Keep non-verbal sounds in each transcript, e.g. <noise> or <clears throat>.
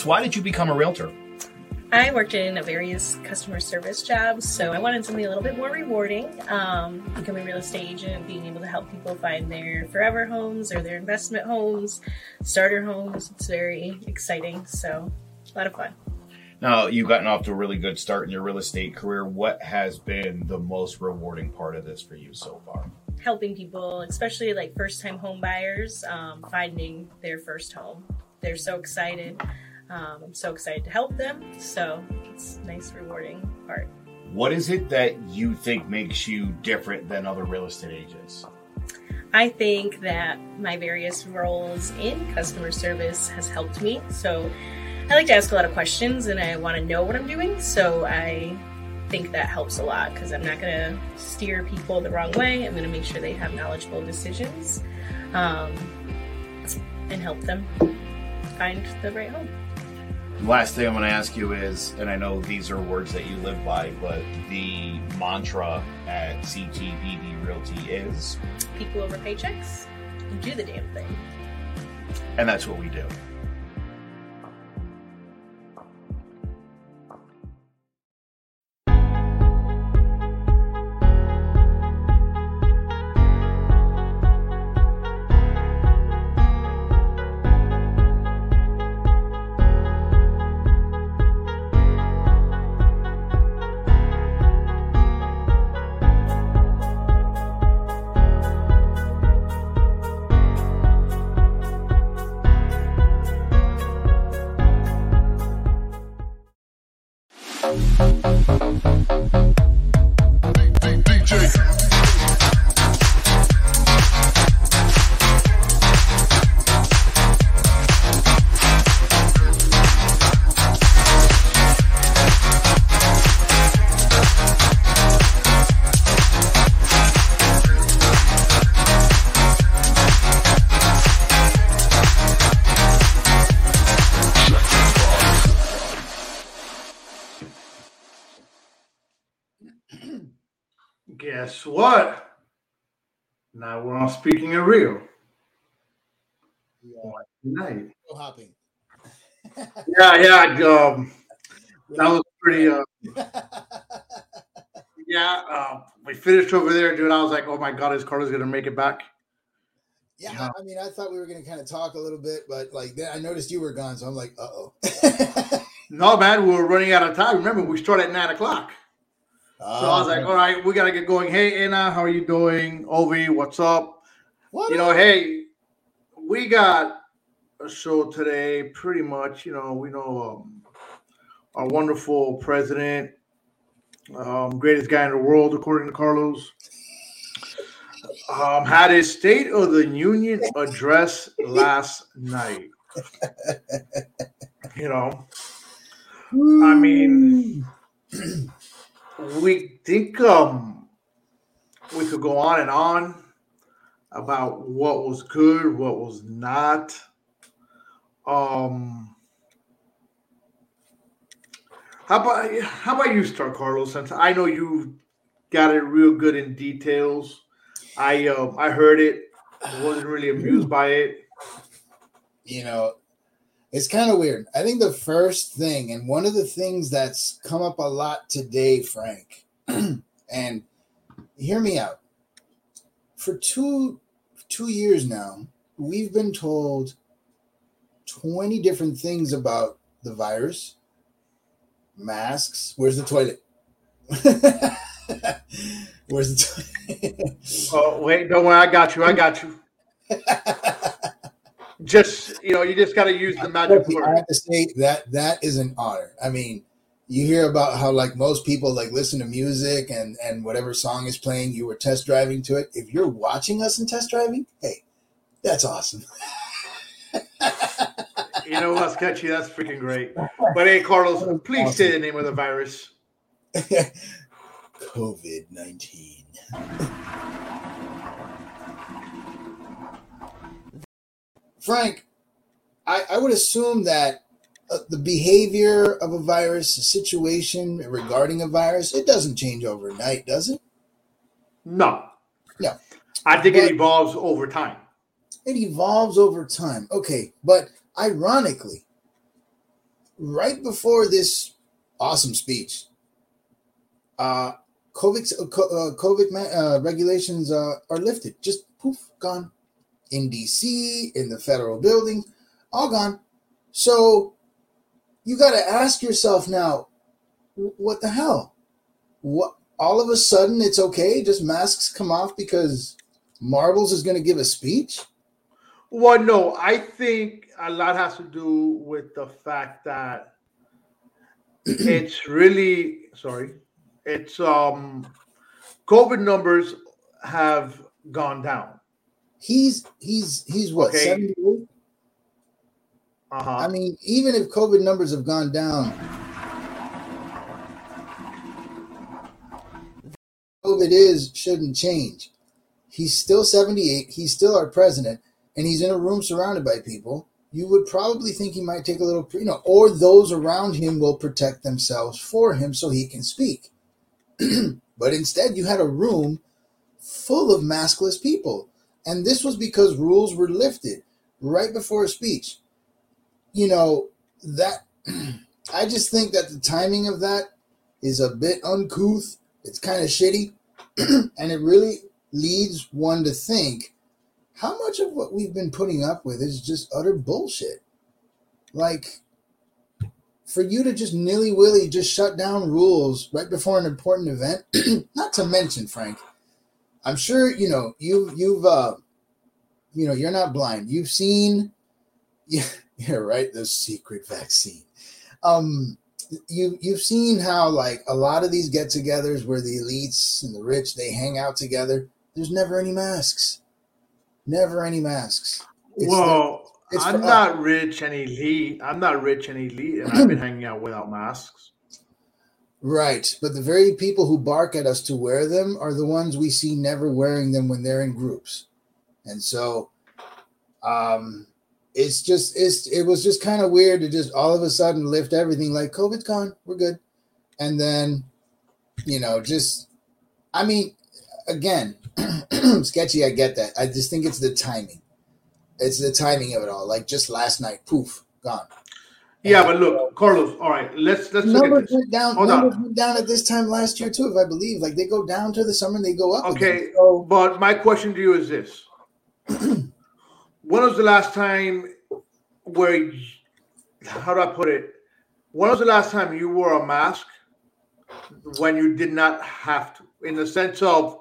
us, why did you become a realtor? I worked in various customer service jobs, so I wanted something a little bit more rewarding. Um, becoming a real estate agent, being able to help people find their forever homes or their investment homes, starter homes. It's very exciting. So, a lot of fun. Now, you've gotten off to a really good start in your real estate career. What has been the most rewarding part of this for you so far? Helping people, especially like first time home buyers, um, finding their first home. They're so excited. Um, I'm so excited to help them. So it's a nice, rewarding part. What is it that you think makes you different than other real estate agents? I think that my various roles in customer service has helped me. So I like to ask a lot of questions and I want to know what I'm doing. So I think that helps a lot because I'm not going to steer people the wrong way. I'm going to make sure they have knowledgeable decisions um, and help them find the right home. Last thing I'm going to ask you is, and I know these are words that you live by, but the mantra at CTBD Realty is people over paychecks do the damn thing. And that's what we do. Guess what? Now we're on speaking of real. Yeah. Tonight. Go hopping. <laughs> Yeah, yeah. Um, that was pretty. Uh, <laughs> yeah, uh, we finished over there, dude. I was like, oh my god, is Carlos gonna make it back? Yeah, Yeah. I mean, I thought we were gonna kind of talk a little bit, but like then I noticed you were gone, so I'm like, uh oh. <laughs> No, man, we were running out of time. Remember, we start at nine o'clock. So I was like, all right, we gotta get going. Hey, Anna, how are you doing? Ovi, what's up? what You know, up? hey, we got a show today. Pretty much, you know, we know um, our wonderful president, um, greatest guy in the world, according to Carlos, um, had his State of the Union address last night. <laughs> You know, I mean, we think um we could go on and on about what was good, what was not. Um how about how about you start, Carlos? Since I know you got it real good in details. I um I heard it, wasn't really amused by it. you know, it's kind of weird. I think the first thing, and one of the things that's come up a lot today, Frank, <clears throat> and hear me out. For two two years now, we've been told 20 different things about the virus, masks. Where's the toilet? <laughs> Where's the toilet? Oh wait, don't worry, I got you, I got you. <laughs> Just you know, you just gotta use the magic Look, I have to say that that is an honor. I mean, you hear about how like most people like listen to music and and whatever song is playing, you were test driving to it. If you're watching us in test driving, hey, that's awesome. <laughs> You know what's catchy? That's freaking great. <laughs> But hey, Carlos, please say the name of the virus. <laughs> COVID nineteen. Frank, I, I would assume that uh, the behavior of a virus, a situation regarding a virus, it doesn't change overnight, does it? No. No. I think But- it evolves over time. It evolves over time. Okay, but ironically, right before this awesome speech, uh, COVID, uh, uh, COVID uh, regulations uh, are lifted. Just poof, gone. In DC, in the federal building, all gone. So you got to ask yourself now, what the hell? What? All of a sudden, it's okay. Just masks come off because Marbles is going to give a speech. Well, no, I think a lot has to do with the fact that <clears throat> it's really sorry, it's um COVID numbers have gone down. He's he's he's what Okay. 78? Uh-huh. I mean, even if COVID numbers have gone down, COVID is shouldn't change. He's still 78. He's still our president, and he's in a room surrounded by people. You would probably think he might take a little, you know, or those around him will protect themselves for him so he can speak. <clears throat> but instead, you had a room full of maskless people. And this was because rules were lifted right before a speech. You know, that <clears throat> I just think that the timing of that is a bit uncouth. It's kind of shitty. <clears throat> and it really leads one to think how much of what we've been putting up with is just utter bullshit. Like, for you to just nilly willy just shut down rules right before an important event, <clears throat> not to mention, Frank, I'm sure you know you you've uh you know you're not blind. You've seen <laughs> yeah, yeah right the secret vaccine. Um you you've seen how like a lot of these get-togethers where the elites and the rich they hang out together. There's never any masks. Never any masks. It's well, it's I'm not rich and elite. I'm not rich and elite, and I've been <clears throat> hanging out without masks. Right, but the very people who bark at us to wear them are the ones we see never wearing them when they're in groups. And so um it's just it's it was just kind of weird to just all of a sudden lift everything like COVID's gone, we're good. And then you know, just I mean, again, <clears throat> sketchy, I get that. I just think it's the timing. It's the timing of it all. Like just last night, poof, gone. Yeah, but look, Carlos. All right, let's let's look at numbers this. went down. Hold numbers on. went down at this time last year too, if I believe. Like they go down to the summer and they go up. Okay, again. So but my question to you is this: <clears throat> When was the last time where? How do I put it? When was the last time you wore a mask when you did not have to, in the sense of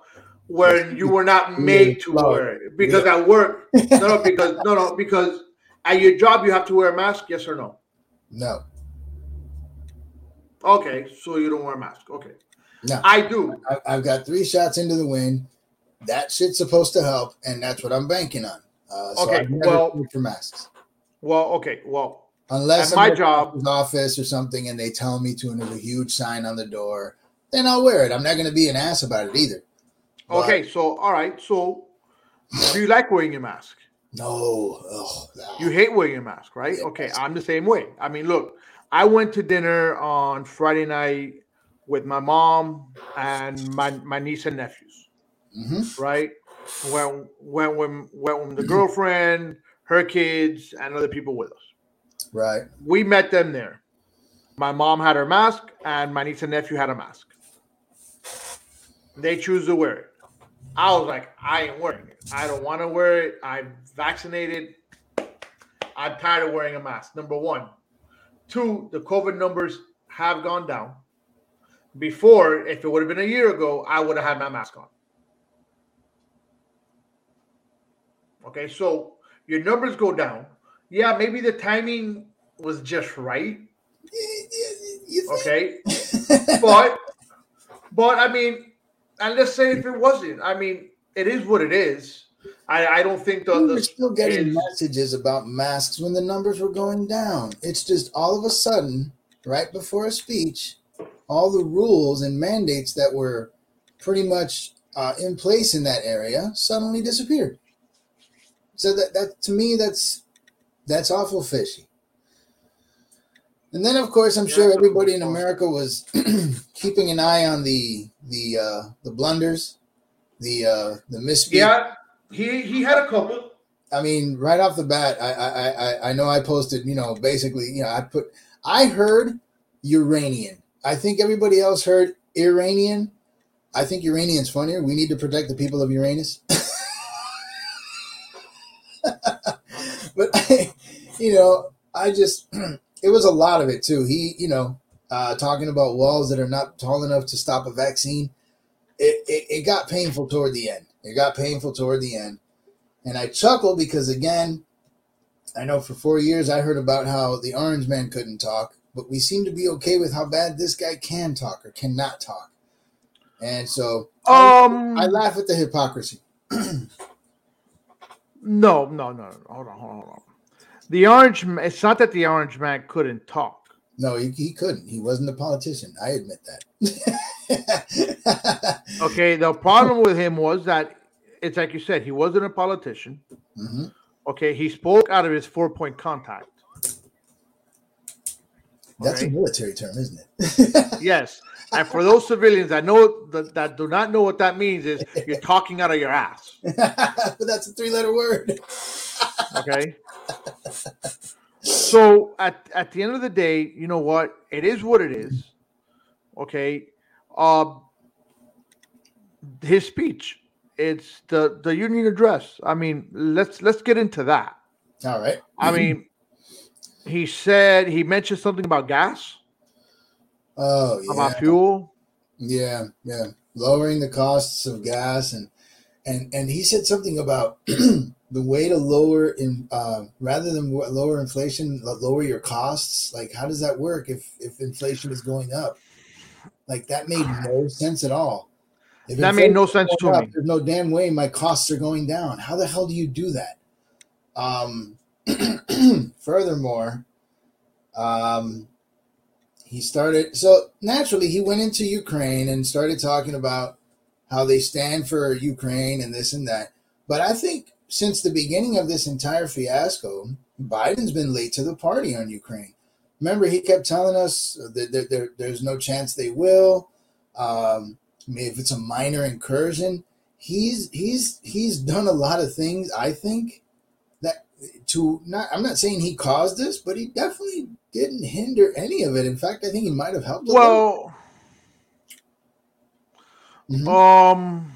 where you were not <laughs> made to wear it? Because at work, no, no, because no, no, <laughs> because at your job you have to wear a mask. Yes or no? No, Okay, so you don't wear a mask. Okay, no. I do. I, I've got three shots into the wind. That shit's supposed to help, and that's what I'm banking on. Uh, so Okay, well- for masks. Well, okay, well, Unless my job- office or something, and they tell me to, and there's a huge sign on the door, then I'll wear it. I'm not going to be an ass about it either. But okay, so all right, so do you like wearing a mask? No, Ugh. You hate wearing your mask, right? Yes. Okay, I'm the same way. I mean, look, I went to dinner on Friday night with my mom and my, my niece and nephews, Mhm. right? Went went with went with the girlfriend, her kids, and other people with us. right. We met them there. My mom had her mask, and my niece and nephew had a mask. They choose to wear it. I was like, I ain't wearing it. I don't want to wear it. I'm vaccinated. I'm tired of wearing a mask. Number one. Two, the COVID numbers have gone down. Before, if it would have been a year ago, I would have had my mask on. Okay, so your numbers go down. Yeah, maybe the timing was just right. Okay, <laughs> but but I mean, and let's say if it wasn't, I mean, it is what it is. I I don't think the, we were the still getting messages about masks when the numbers were going down. It's just all of a sudden, right before a speech, all the rules and mandates that were pretty much uh, in place in that area suddenly disappeared. So that that to me that's that's awful fishy. And then of course I'm Yeah, sure everybody in. America was <clears throat> keeping an eye on the the uh, the blunders, the uh, the misspeak. yeah, he he had a couple. I mean, right off the bat, I, I I I know I posted, you know, basically, you know, I put I heard Uranian. I think everybody else heard Iranian. I think Uranian's funnier. We need to protect the people of Uranus. <laughs> but <laughs> you know, I just <clears throat> it was a lot of it too. He, you know, uh, talking about walls that are not tall enough to stop a vaccine. It, it, it got painful toward the end. It got painful toward the end, and I chuckle because again, I know for four years I heard about how the Orange Man couldn't talk, but we seem to be okay with how bad this guy can talk or cannot talk, and so Um, I, I laugh at the hypocrisy. <clears throat> No, no, no, no. Hold on, hold on, hold on. The orange. It's not that the orange man couldn't talk. No, he, he couldn't. He wasn't a politician. I admit that. <laughs> Okay. The problem with him was that it's like you said. He wasn't a politician. hmm Okay. He spoke out of his four point contact. That's a military term, isn't it? <laughs> Yes. And for those civilians that know that, that do not know what that means, is you're talking out of your ass. <laughs> but that's a three-letter word. Okay. So at at the end of the day, you know what? It is what it is. Okay. Um his speech. It's the the union address. I mean, let's let's get into that. All right. I mean, he said he mentioned something about gas, Oh yeah. about fuel. Yeah, yeah. Lowering the costs of gas and and and he said something about <clears throat> the way to lower in uh, rather than lower inflation, lower your costs. Like, how does that work if if inflation is going up? Like that made no sense at all. If That made no sense to up, me. There's no damn way my costs are going down. How the hell do you do that? Um, <clears throat> furthermore, um, he started so naturally he went into Ukraine and started talking about how they stand for Ukraine and this and that. But I think since the beginning of this entire fiasco, Biden's been late to the party on Ukraine. Remember, he kept telling us that there, there, there's no chance they will. Um, I mean, if it's a minor incursion, he's he's he's done a lot of things. I think to not. I'm not saying he caused this, but he definitely didn't hinder any of it. In fact, I think he might have helped. Well, Mhm. um,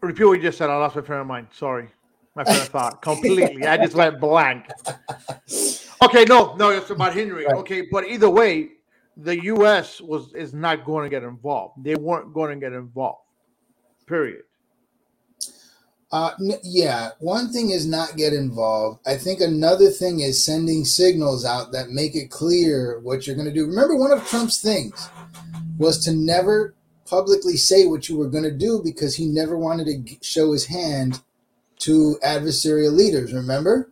repeat what you just said. I lost my train of mind. Sorry, my train of thought <laughs> completely. I just went blank. Okay, no, no, it's about Henry. Right. Okay, but either way, the U.S. was is not going to get involved. They weren't going to get involved. Period. Uh, n- yeah, one thing is not get involved. I think another thing is sending signals out that make it clear what you're going to do. Remember, one of Trump's things was to never publicly say what you were going to do because he never wanted to g- show his hand to adversarial leaders. Remember,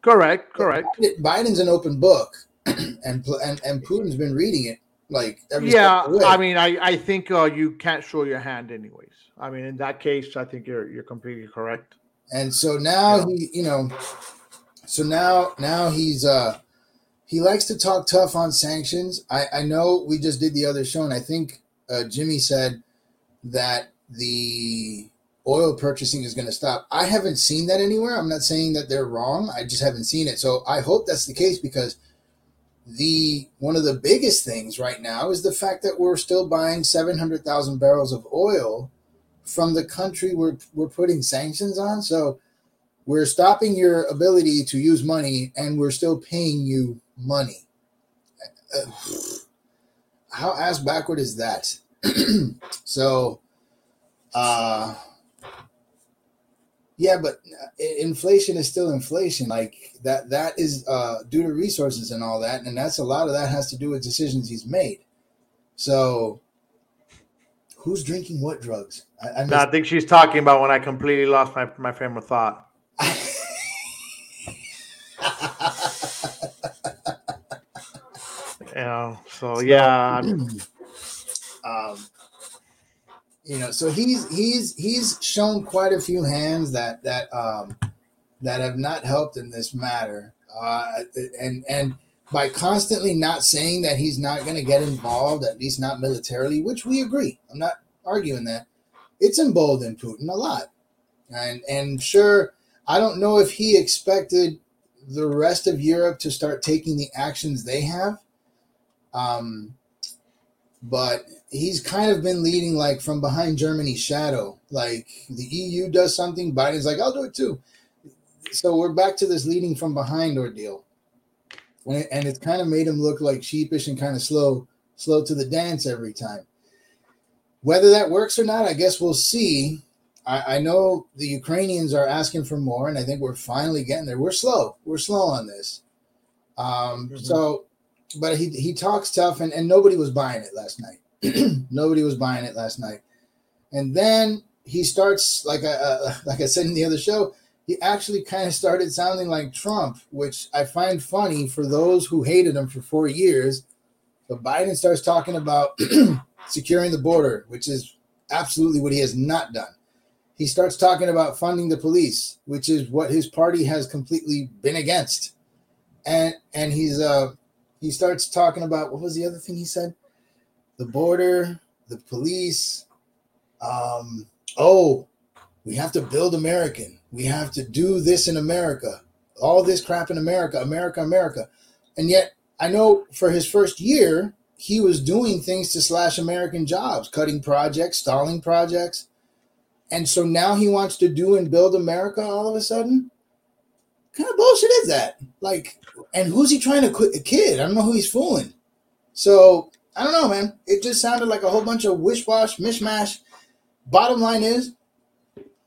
Correct. Correct. Biden- Biden's an open book, <clears throat> and and and Putin's been reading it like every Yeah, step of the way. I mean, I I think uh, you can't show your hand anyways. I mean, in that case, I think you're you're completely correct. and so now Yeah. he you know so now now he's uh he likes to talk tough on sanctions. I i know we just did the other show and i think uh, jimmy said that the oil purchasing is going to stop. I haven't seen that anywhere. I'm not saying that they're wrong. I just haven't seen it. So i hope that's the case because the one of the biggest things right now is the fact that we're still buying 700,000 barrels of oil from the country we're, we're putting sanctions on. So we're stopping your ability to use money and we're still paying you money. Uh, how ass backward is that? <clears throat> so, uh, yeah, but inflation is still inflation. Like that, that is uh, due to resources and all that, and that's a lot of that has to do with decisions he's made. So, who's drinking what drugs? I, I No, I think she's talking about when I completely lost my, my frame of thought. <laughs> You know, so yeah, um, you know, so he's he's he's shown quite a few hands that that um, that have not helped in this matter, uh, and and by constantly not saying that he's not going to get involved, at least not militarily, which we agree. I'm not arguing that. It's emboldened Putin a lot, and and sure, I don't know if he expected the rest of Europe to start taking the actions they have. Um, but he's kind of been leading like from behind Germany's shadow. Like the EU does something, Biden's like, I'll do it too. So we're back to this leading from behind ordeal. And it's kind of made him look like sheepish and kind of slow, slow to the dance every time. Whether that works or not, I guess we'll see. I, I know the Ukrainians are asking for more, and I think we're finally getting there. We're slow. We're slow on this. Um, mm-hmm. So, but he he talks tough, and, and nobody was buying it last night. <clears throat> nobody was buying it last night, and then he starts like I uh, <laughs> like I said in the other show. He actually kind of started sounding like Trump, which I find funny for those who hated him for four years. But Biden starts talking about <clears throat> securing the border, which is absolutely what he has not done he starts talking about funding the police, which is what his party has completely been against. And and he's uh he starts talking about what was the other thing he said? The border, the police. Um, oh, we have to build American. We have to do this in America. All this crap in America, America, America. And yet, I know for his first year, he was doing things to slash American jobs, cutting projects, stalling projects and so now he wants to do and build America all of a sudden? What kind of bullshit is that? Like, and who's he trying to kid? I don't know who he's fooling. So I don't know, man. It just sounded like a whole bunch of wish wash, mishmash. Bottom line is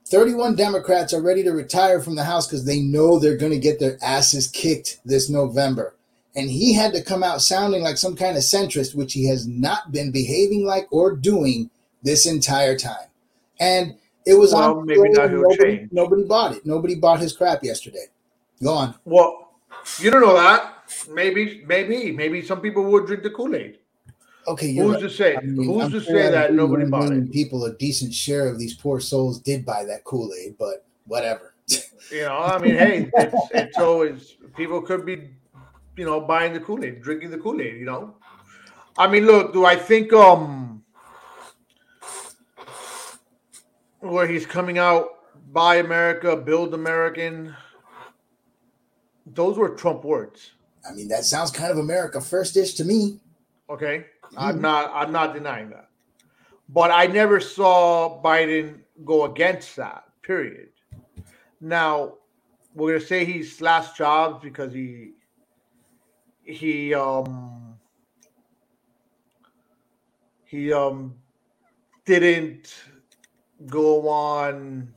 31 Democrats are ready to retire from the House because they know they're going to get their asses kicked this November. And he had to come out sounding like some kind of centrist, which he has not been behaving like or doing this entire time. And it was well, on maybe he'll nobody, change. Nobody bought it. Nobody bought his crap yesterday. Go on. Well, you don't know that. Maybe, maybe, maybe some people would drink the Kool Aid. Okay, who's right. to say? I mean, who's I'm to say that nobody bought it? People, a decent share of these poor souls did buy that Kool Aid, but whatever. you know, I mean, hey, it's, it's <laughs> always people could be, you know, buying the Kool Aid, drinking the Kool Aid. You know, I mean, look, do I think um where he's coming out, buy America, build American. Those were Trump words. I mean, that sounds kind of America first-ish to me. Okay, mm-hmm. I'm not. I'm not denying that, but I never saw Biden go against that. Period. Now, we're gonna say he's last jobs because he he um he um didn't go on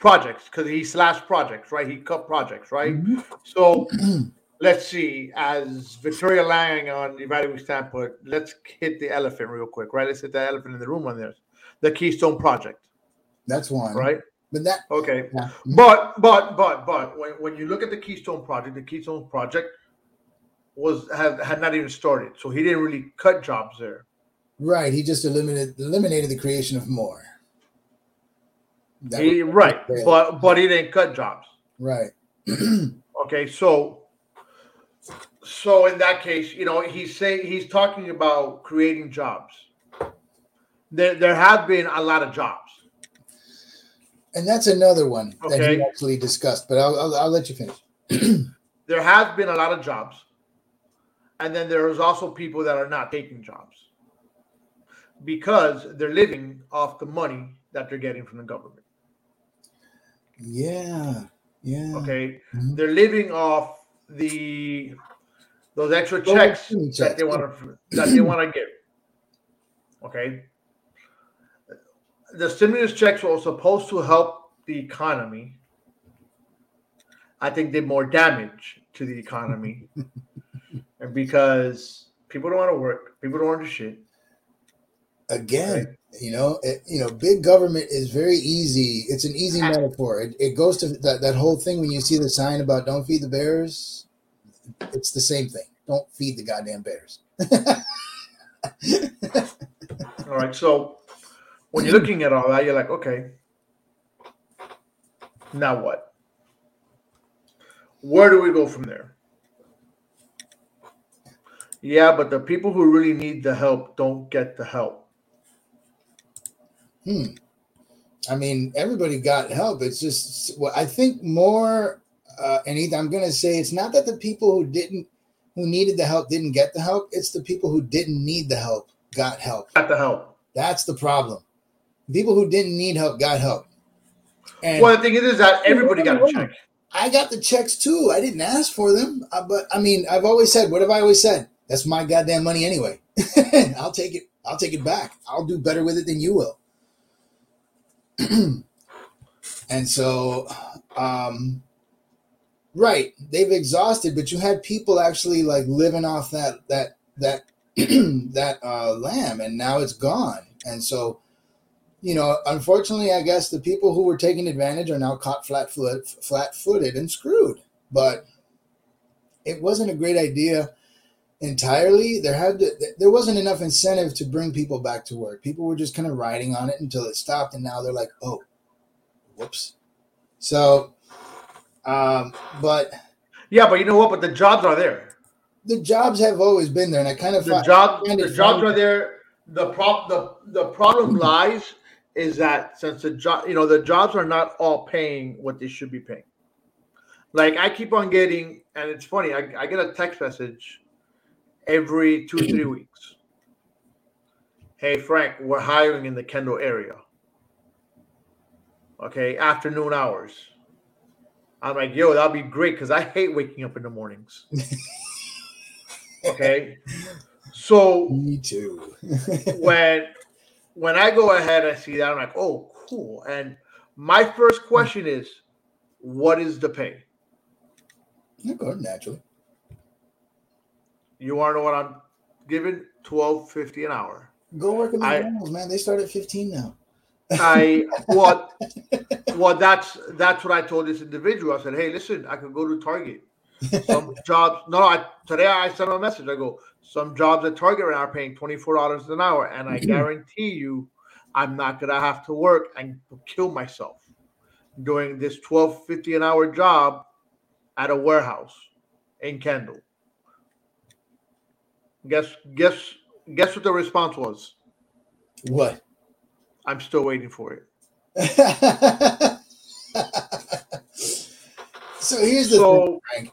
projects because he slashed projects, right? He cut projects, right? Mm-hmm. So <clears throat> let's see. As Victoria Lang on Evaluating Standpoint, let's hit the elephant real quick, right? Let's hit the elephant in the room on this. The Keystone Project. That's one. Right? But that okay. Yeah. But but but but when, when you look at the Keystone Project, the Keystone Project was had had not even started. So he didn't really cut jobs there. Right. He just eliminated eliminated the creation of more. He, right, but but he didn't cut jobs. Right. <clears throat> okay, so so in that case, you know, he's saying he's talking about creating jobs. There there have been a lot of jobs. And that's another one okay. that he actually discussed, but I'll, I'll, I'll let you finish. <clears throat> there have been a lot of jobs. And then there's also people that are not taking jobs because they're living off the money that they're getting from the government. Yeah. Yeah. Okay. Mm-hmm. They're living off the those extra checks that they want to that they want to give. Okay. The stimulus checks were supposed to help the economy. I think did more damage to the economy. <laughs> and because people don't want to work, people don't want to do shit. Again right. you know it, you know big government is very easy it's an easy metaphor. It, it goes to that, that whole thing when you see the sign about don't feed the bears it's the same thing. Don't feed the goddamn bears. <laughs> All right so when you're looking at all that you're like okay now what? Where do we go from there yeah, but the people who really need the help don't get the help. Hmm. I mean, everybody got help. It's just, well, I think more uh, anything. I'm gonna say it's not that the people who didn't, who needed the help, didn't get the help. It's the people who didn't need the help got help. Got the help. That's the problem. People who didn't need help got help. And Well, the thing is, is that everybody got a check. I got the checks too. I didn't ask for them, uh, but I mean, I've always said, what have I always said? That's my goddamn money anyway. <laughs> I'll take it. I'll take it back. I'll do better with it than you will. <clears throat> and so, um, right, they've exhausted, but you had people actually like living off that that that <clears throat> that uh, lamb, and now it's gone. And so, you know, unfortunately, I guess the people who were taking advantage are now caught flat flat footed and screwed. But it wasn't a great idea entirely. There had to, there wasn't enough incentive to bring people back to work. People were just kind of riding on it until it stopped, and now they're like, oh, whoops. So, um, but Yeah, but you know what? But the jobs are there. the jobs have always been there, and I kind of The job, find the jobs are there. The prop, the the problem lies is that since the job, you know, the jobs are not all paying what they should be paying. Like I keep on getting, and it's funny. I, I get a text message every two three <clears throat> weeks. Hey Frank, we're hiring in the Kendall area. Okay, afternoon hours. I'm like, yo, that'll be great because I hate waking up in the mornings. okay, <laughs> so Me too. <laughs> when when I go ahead, I see that I'm like, oh, cool. And my first question is, what is the pay? You okay, naturally. You want to know what I'm giving? Twelve fifty an hour. Go work I- McDonald's, man. They start at 15 now. I <laughs> what well that's that's what I told this individual. I said, hey, listen, I could go to Target. Some <laughs> jobs no, I today I sent him a message. I go, some jobs at Target right now are paying $24 an hour, and I <clears throat> guarantee you I'm not gonna have to work and kill myself doing this 12.50 an hour job at a warehouse in Kendall. Guess guess guess what the response was? What? I'm still waiting for it. <laughs> so here's the thing, Frank.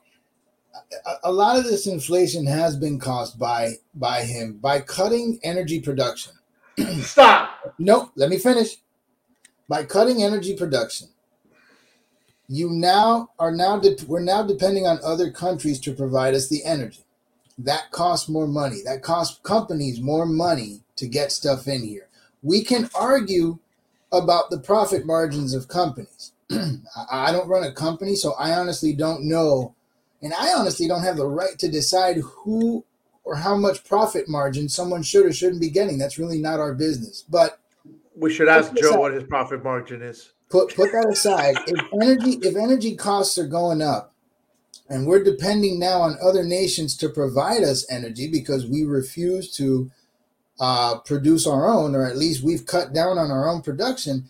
A, a lot of this inflation has been caused by by him by cutting energy production. <clears throat> stop. Nope, let me finish. By cutting energy production, you now are now de- we're now depending on other countries to provide us the energy. That costs more money. That costs companies more money to get stuff in here. We can argue about the profit margins of companies. <clears throat> I don't run a company, so I honestly don't know, and I honestly don't have the right to decide who or how much profit margin someone should or shouldn't be getting. That's really not our business. But We should ask Joe up? what his profit margin is. put put that aside. If energy if energy costs are going up, and we're depending now on other nations to provide us energy because we refuse to uh, produce our own, or at least we've cut down on our own production,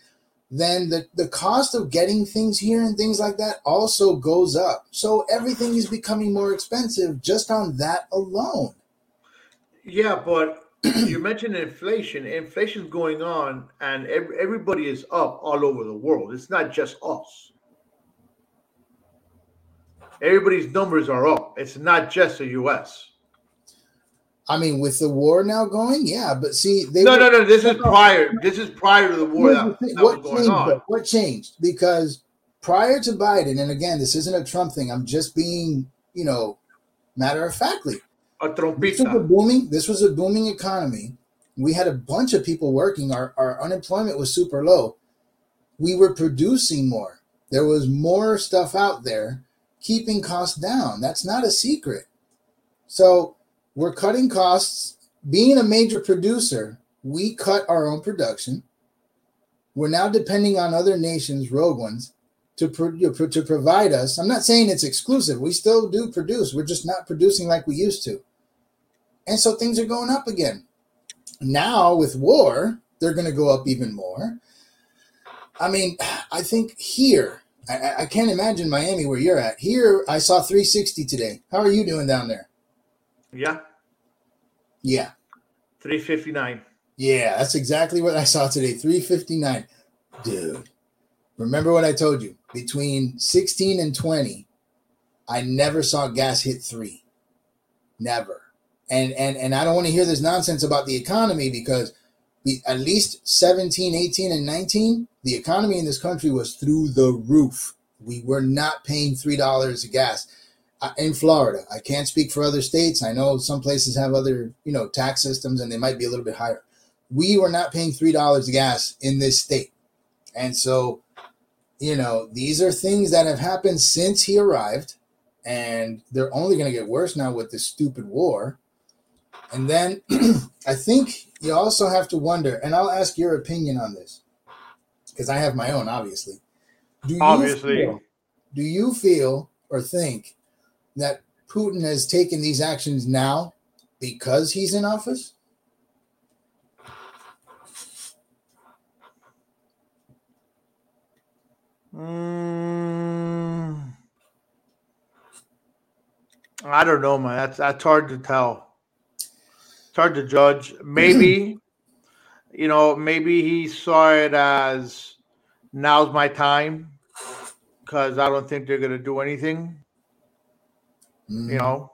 then the, the cost of getting things here and things like that also goes up. So everything is becoming more expensive just on that alone. Yeah, but <clears throat> you mentioned inflation. Inflation's going on, and ev- everybody is up all over the world. It's not just us. Everybody's numbers are up. It's not just the U.S. I mean, with the war now going, yeah, but see, they No, were- no, no. This is prior. This is prior to the war that, that what changed? though? What changed? Because prior to Biden, and again, this isn't a Trump thing. I'm just being, you know, matter of factly. A This was a booming. This was a booming economy. We had a bunch of people working. Our our unemployment was super low. We were producing more. There was more stuff out there, keeping costs down. That's not a secret. So we're cutting costs. Being a major producer, we cut our own production. We're now depending on other nations, rogue ones, to pro- to provide us. I'm not saying it's exclusive. We still do produce. We're just not producing like we used to. And so things are going up again. Now with war, they're going to go up even more. I mean, <sighs> I think here, I- I, can't imagine Miami where you're at. Here, I saw 360 today. How are you doing down there? Yeah, Yeah. three fifty nine. Yeah, that's exactly what I saw today. 359. Dude, remember what I told you? Between 16 and 20, I never saw gas hit three. Never. And and and I don't want to hear this nonsense about the economy because the, at least 17, 18, and 19, the economy in this country was through the roof. We were not paying three dollars a gas uh, in Florida. I can't speak for other states. I know some places have other, you know, tax systems and they might be a little bit higher. We were not paying three dollars a gas in this state, and so, you know, these are things that have happened since he arrived, and they're only going to get worse now with this stupid war. And then <clears throat> I think you also have to wonder, and I'll ask your opinion on this because I have my own, obviously. Do you Obviously. feel, do you feel or think that Putin has taken these actions now because he's in office? Mm, I don't know, man. That's that's hard to tell. It's hard to judge. <clears throat> Maybe, you know, maybe he saw it as now's my time because I don't think they're gonna do anything. You know.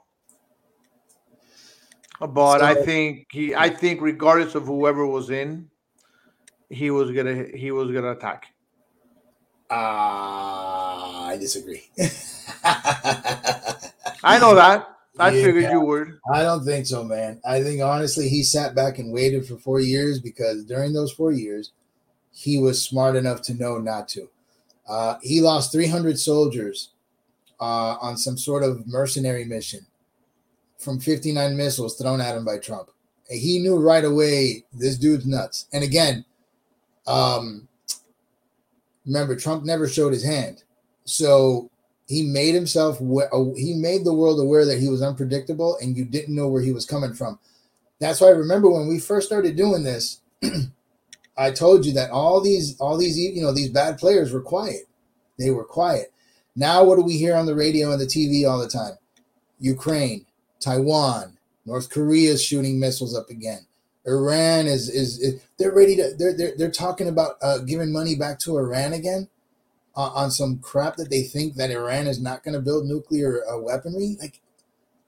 But I think he I think regardless of whoever was in, he was gonna he was gonna attack. Ah, I disagree. <laughs> I know that. I Yeah. figured you would. I don't think so, man. I think honestly, he sat back and waited for four years because during those four years, he was smart enough to know not to. Uh, he lost 300 soldiers uh, on some sort of mercenary mission from 59 missiles thrown at him by Trump. And he knew right away this dude's nuts. And again, um, remember, Trump never showed his hand. So he made himself uh, he made the world aware that he was unpredictable and you didn't know where he was coming from. That's why i remember when we first started doing this <clears throat> i told you that all these all these you know these bad players were quiet. They were quiet. Now what do we hear on the radio and the tv all the time? Ukraine taiwan north korea is shooting missiles up again. Iran is is, is they're ready to they're they're, they're talking about uh, giving money back to iran again uh, on some crap that they think that Iran is not going to build nuclear uh, weaponry. Like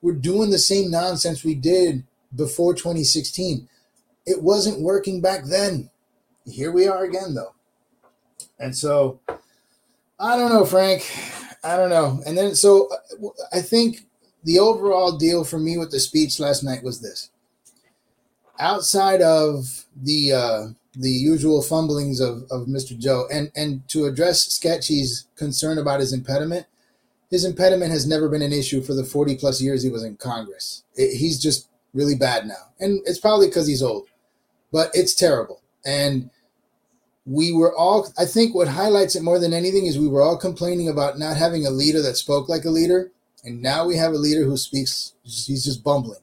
we're doing the same nonsense we did before 2016. It wasn't working back then. Here we are again, though. And so I don't know, Frank. I don't know. And then so uh, I think the overall deal for me with the speech last night was this. Outside of the uh, the usual fumblings of, of Mr. Joe. And and to address Sketchy's concern about his impediment, his impediment has never been an issue for the 40 plus years he was in Congress. It- he's just really bad now. And it's probably because he's old, but it's terrible. And we were all, I think what highlights it more than anything is we were all complaining about not having a leader that spoke like a leader. And now we have a leader who speaks, he's just bumbling.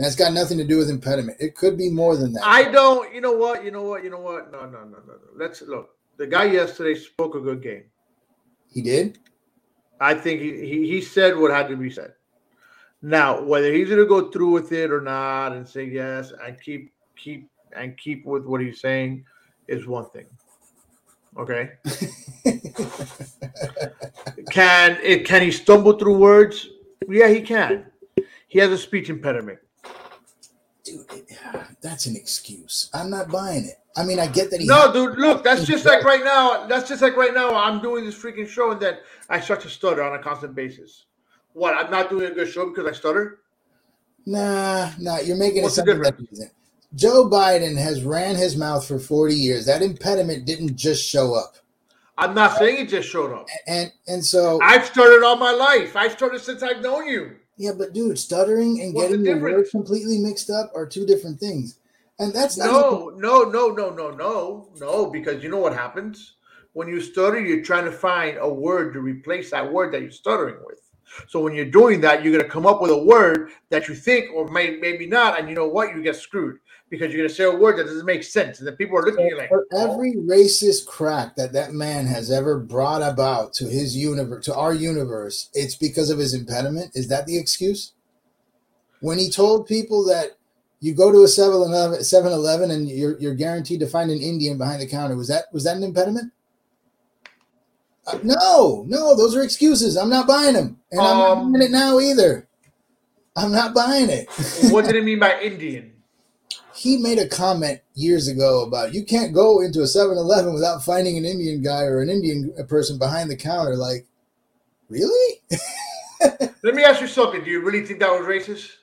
That's got nothing to do with impediment. It could be more than that. I don't. You know what? You know what? You know what? No, no, no, no, no. Let's look. The guy yesterday spoke a good game. he did? I think he, he, he said what had to be said. Now, whether he's going to go through with it or not and say yes and keep keep and keep with what he's saying is one thing. Okay. <laughs> Can it can he stumble through words? Yeah, he can. He has a speech impediment. Dude, that's an excuse. I'm not buying it. I mean, I get that he. No, dude, look, that's just like right now. That's just like right now. I'm doing this freaking show and then I start to stutter on a constant basis. What? I'm not doing a good show because I stutter? Nah, nah. You're making What's it something. Joe Biden has ran his mouth for 40 years. That impediment didn't just show up, I'm not saying it just showed up. and and so I've stuttered all my life. I've stuttered since I've known you. Yeah, but dude, stuttering and getting your words completely mixed up are two different things, and that's not No, no, no, no, no, no, no, because you know what happens? When you stutter, you're trying to find a word to replace that word that you're stuttering with. So when you're doing that, you're going to come up with a word that you think or may, maybe not, and you know what? You get screwed because you're going to say a word that doesn't make sense, and then people are looking at you like, For "Oh." every racist crack that that man has ever brought about to his universe, to our universe, it's because of his impediment. Is that the excuse? When he told people that you go to a 7-Eleven 7-Eleven and you're, you're guaranteed to find an Indian behind the counter, was that was that an impediment? Uh, no, no, those are excuses. I'm not buying them, and I'm not Um, buying it now either. I'm not buying it. what did it <laughs> mean by Indian? He made a comment years ago about you can't go into a 7-Eleven without finding an Indian guy or an Indian person behind the counter. Like, really? <laughs> Let me ask you something. Do you really think that was racist?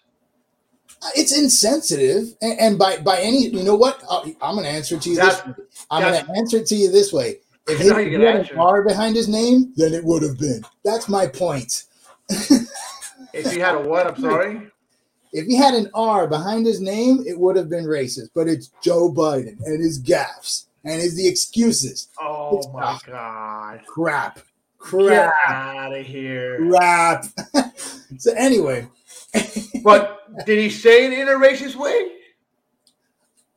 It's insensitive, and, and by by any, you know what? I'll, I'm going to answer it to you this. Way. I'm going to answer it to you this way. If he had an answer. R behind his name, then it would have been. That's my point. <laughs> If he had a what? I'm sorry. If he had an R behind his name, it would have been racist. But it's Joe Biden and his gaffes and his the excuses. Oh It's my god. Crap, Get crap, out of here. crap. <laughs> so anyway, But did he say it in a racist way?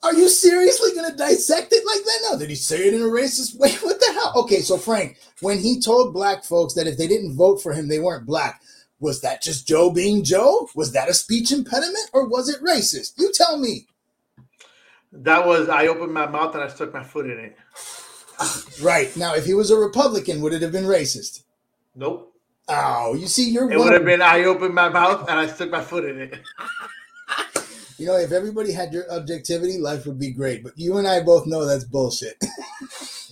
are you seriously going to dissect it like that? No, did he say it in a racist way? <laughs> What the hell? Okay, so Frank, when he told black folks that if they didn't vote for him, they weren't black. Was that just Joe being Joe? Was that a speech impediment or was it racist? You tell me. That was I opened my mouth and I stuck my foot in it. <sighs> Right. Now, if he was a Republican, would it have been racist? Nope. Oh, you see, you're It would have been I opened my mouth and I stuck my foot in it. <laughs> You know, if everybody had your objectivity, life would be great. But you and I both know that's bullshit. <laughs>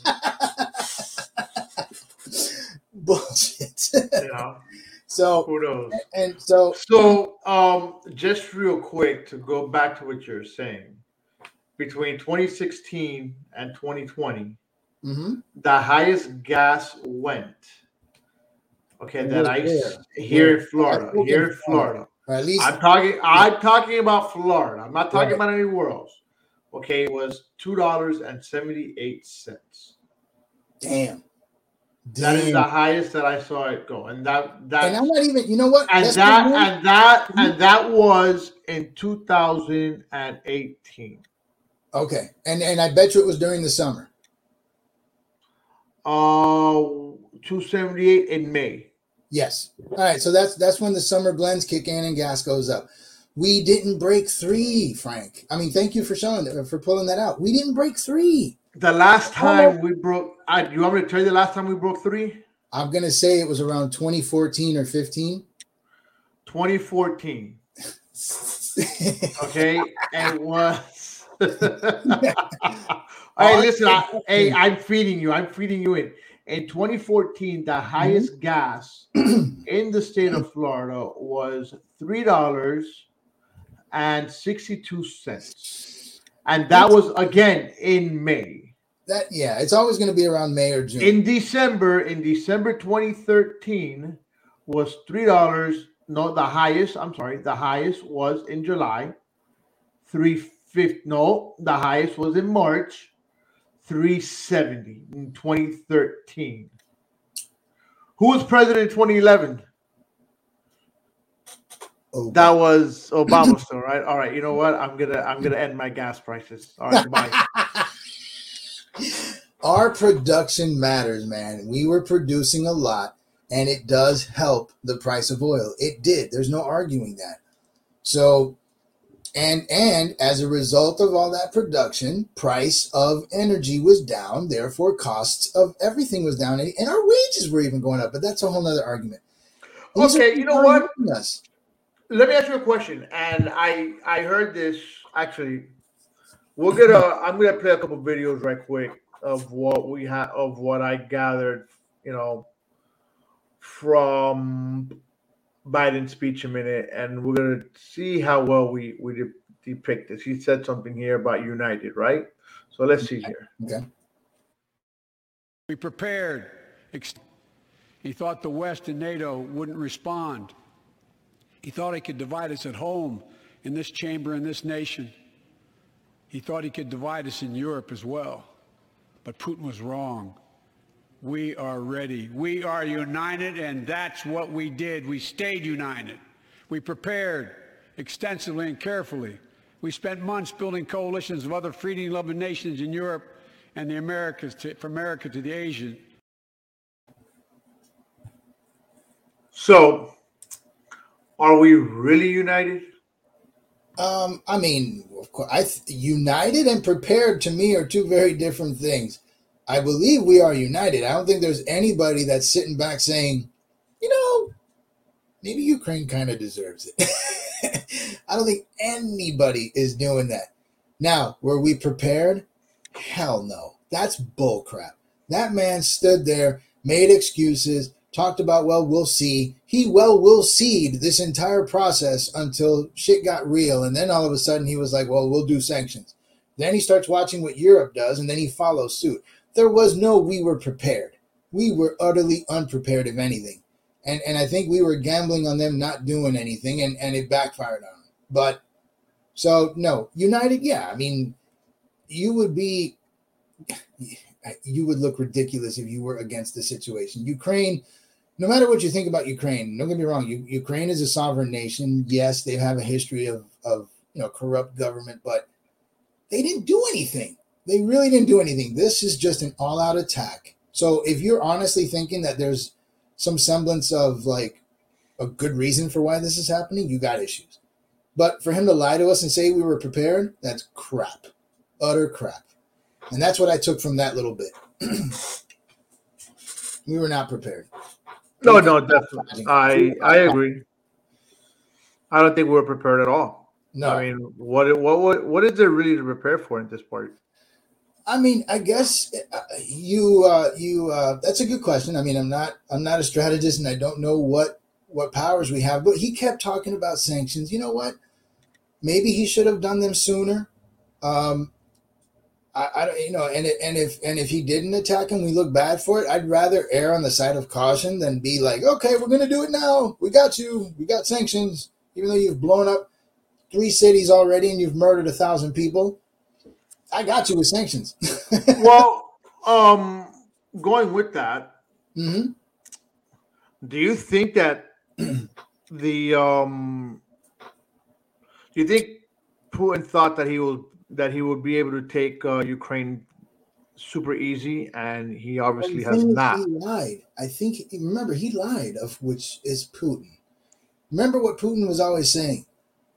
<laughs> bullshit. Know, so, who knows? and so, So, um, just real quick to go back to what you're saying, between 2016 and 2020, mhm. the highest gas went. Okay, that I here in Florida, here in Florida. At least I'm talking. I'm talking about Florida. I'm not talking Right. about anywhere else. Okay, it was two dollars and seventy eight cents. damn. That is Damn. the highest that I saw it go, and that that and I'm not even, you know what? and That's that and that and that was in 2018. okay. And and I bet you it was during the summer. Uh, 278 in May. Yes. All right. So that's that's when the summer blends kick in and gas goes up. We didn't break three, Frank. I mean, thank you for showing that, for pulling that out. We didn't break three. The last time we broke, I, you want me to tell you the last time we broke three? I'm gonna say it was around 2014 or 15. 2014. <laughs> Okay, and it was. <laughs> hey, listen, I, hey, I'm feeding you. I'm feeding you in. In 2014, the highest mm-hmm. gas <clears throat> in the state of Florida was three dollars and sixty-two cents, and that was again in May. That yeah, it's always gonna be around May or June. In December, in December 2013, was three dollars. No, the highest. I'm sorry, the highest was in July. Three fifty. No, the highest was in March. 370 in 2013. Who was president in 2011? Oh, That was Obama still, right? All right. You know what? I'm gonna I'm gonna end my gas prices. All right, bye. <laughs> Our production matters, man. We were producing a lot, and it does help the price of oil. It did. There's no arguing that. So, and and as a result of all that production, price of energy was down. Therefore, costs of everything was down, and our wages were even going up. But that's a whole nother argument. These Okay, you know what? Us. Let me ask you a question. And I I heard this actually. We're gonna I'm gonna play a couple videos right quick of what we have of what I gathered, you know, from Biden's speech a minute, and we're gonna see how well we we de- depict this. He said something here about united, right? So let's see here. Okay. We prepared. He thought the West and NATO wouldn't respond. He thought he could divide us at home in this chamber, in this nation. He thought he could divide us in Europe as well. But Putin was wrong. We are ready. We are united, and that's what we did. We stayed united. We prepared extensively and carefully. We spent months building coalitions of other freedom-loving nations in Europe and the Americas, to, from America to the Asian. So, are we really united? Um, I mean, of course, I th- united and prepared to me are two very different things. I believe we are united. I don't think there's anybody that's sitting back saying, you know, maybe Ukraine kind of deserves it. <laughs> I don't think anybody is doing that. Now, were we prepared? Hell no. That's bullcrap. That man stood there, made excuses, talked about, well, we'll see. He well will seed this entire process until shit got real. And then all of a sudden he was like, well, we'll do sanctions. Then he starts watching what Europe does and then he follows suit. There was no we were prepared. We were utterly unprepared, if anything. And, and I think we were gambling on them not doing anything and, and it backfired on them. But so, no, United, yeah. I mean, you would be, you would look ridiculous if you were against the situation. Ukraine, no matter what you think about Ukraine, don't get me wrong. You, Ukraine is a sovereign nation. Yes, they have a history of, of you know corrupt government, but they didn't do anything. They really didn't do anything. This is just an all-out attack. So if you're honestly thinking that there's some semblance of like a good reason for why this is happening, you got issues. But for him to lie to us and say we were prepared, that's crap. Utter crap. And that's what I took from that little bit. <clears throat> we were not prepared. No, no, definitely. I I agree. I don't think we were prepared at all. No, I mean, what what what what is there really to prepare for in this part? I mean, I guess uh, you uh, you uh, that's a good question. I mean, I'm not I'm not a strategist, and I don't know what what powers we have. But he kept talking about sanctions. You know what? Maybe he should have done them sooner. Um, I, I don't, you know, and it, and if and if he didn't attack him, we look bad for it. I'd rather err on the side of caution than be like, okay, we're gonna do it now. We got you. We got sanctions, even though you've blown up three cities already and you've murdered a thousand people. I got you with sanctions. <laughs> well, um, going with that, hmm do you think that the um, do you think Putin thought that he will that he would be able to take uh, Ukraine super easy, and he obviously has not. He lied. I think. Remember, he lied. Of which is Putin. Remember what Putin was always saying,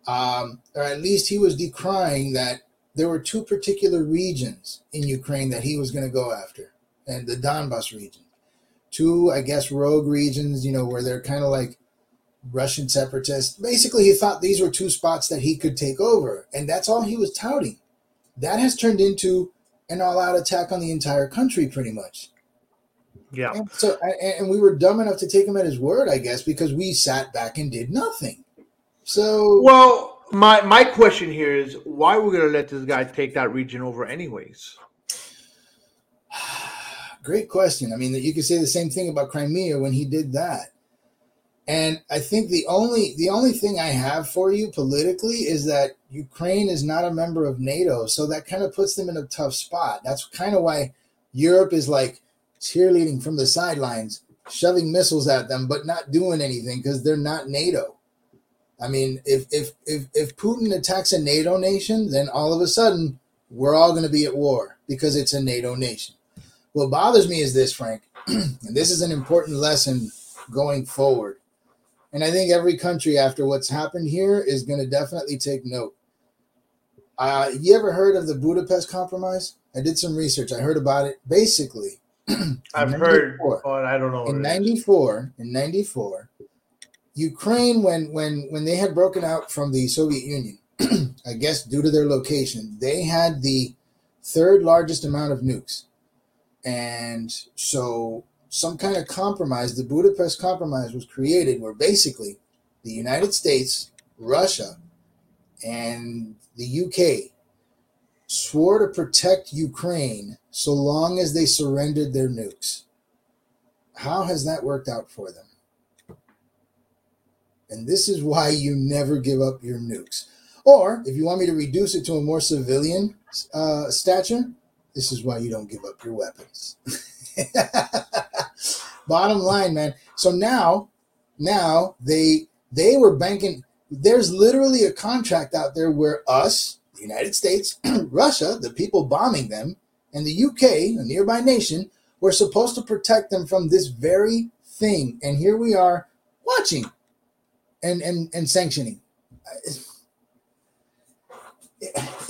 um, or at least he was decrying that there were two particular regions in Ukraine that he was going to go after, and the Donbas region. Two, I guess, rogue regions. You know, where they're kind of like Russian separatists. Basically, he thought these were two spots that he could take over, and that's all he was touting. That has turned into an all-out attack on the entire country, pretty much. Yeah. And so, and we were dumb enough to take him at his word, I guess, because we sat back and did nothing. So, Well, my my question here is why we're gonna let this guy take that region over anyways? <sighs> great question. I mean, you could say the same thing about Crimea when he did that. And I think the only the only thing I have for you politically is that Ukraine is not a member of NATO, so that kind of puts them in a tough spot. That's kind of why Europe is like cheerleading from the sidelines, shoving missiles at them, but not doing anything because they're not NATO. I mean, if if if if Putin attacks a NATO nation, then all of a sudden we're all going to be at war because it's a NATO nation. What bothers me is this, Frank, <clears throat> and this is an important lesson going forward. And I think every country after what's happened here is going to definitely take note. Uh, you ever heard of the Budapest Compromise? I did some research. I heard about it. Basically, <clears throat> I've heard, 94 but I don't know. in what it is. 94 in 94 ukraine when when when they had broken out from the soviet union <clears throat> i guess due to their location they had the third largest amount of nukes and so some kind of compromise the budapest compromise was created where basically the united states russia and the uk swore to protect ukraine so long as they surrendered their nukes how has that worked out for them? And this is why you never give up your nukes. Or if you want me to reduce it to a more civilian uh, stature, this is why you don't give up your weapons. <laughs> <laughs> Bottom line, man. So now, now they they were banking. There's literally a contract out there where us, the United States, <clears throat> Russia, the people bombing them, and the UK, a nearby nation, we're supposed to protect them from this very thing. And here we are watching and and, and sanctioning.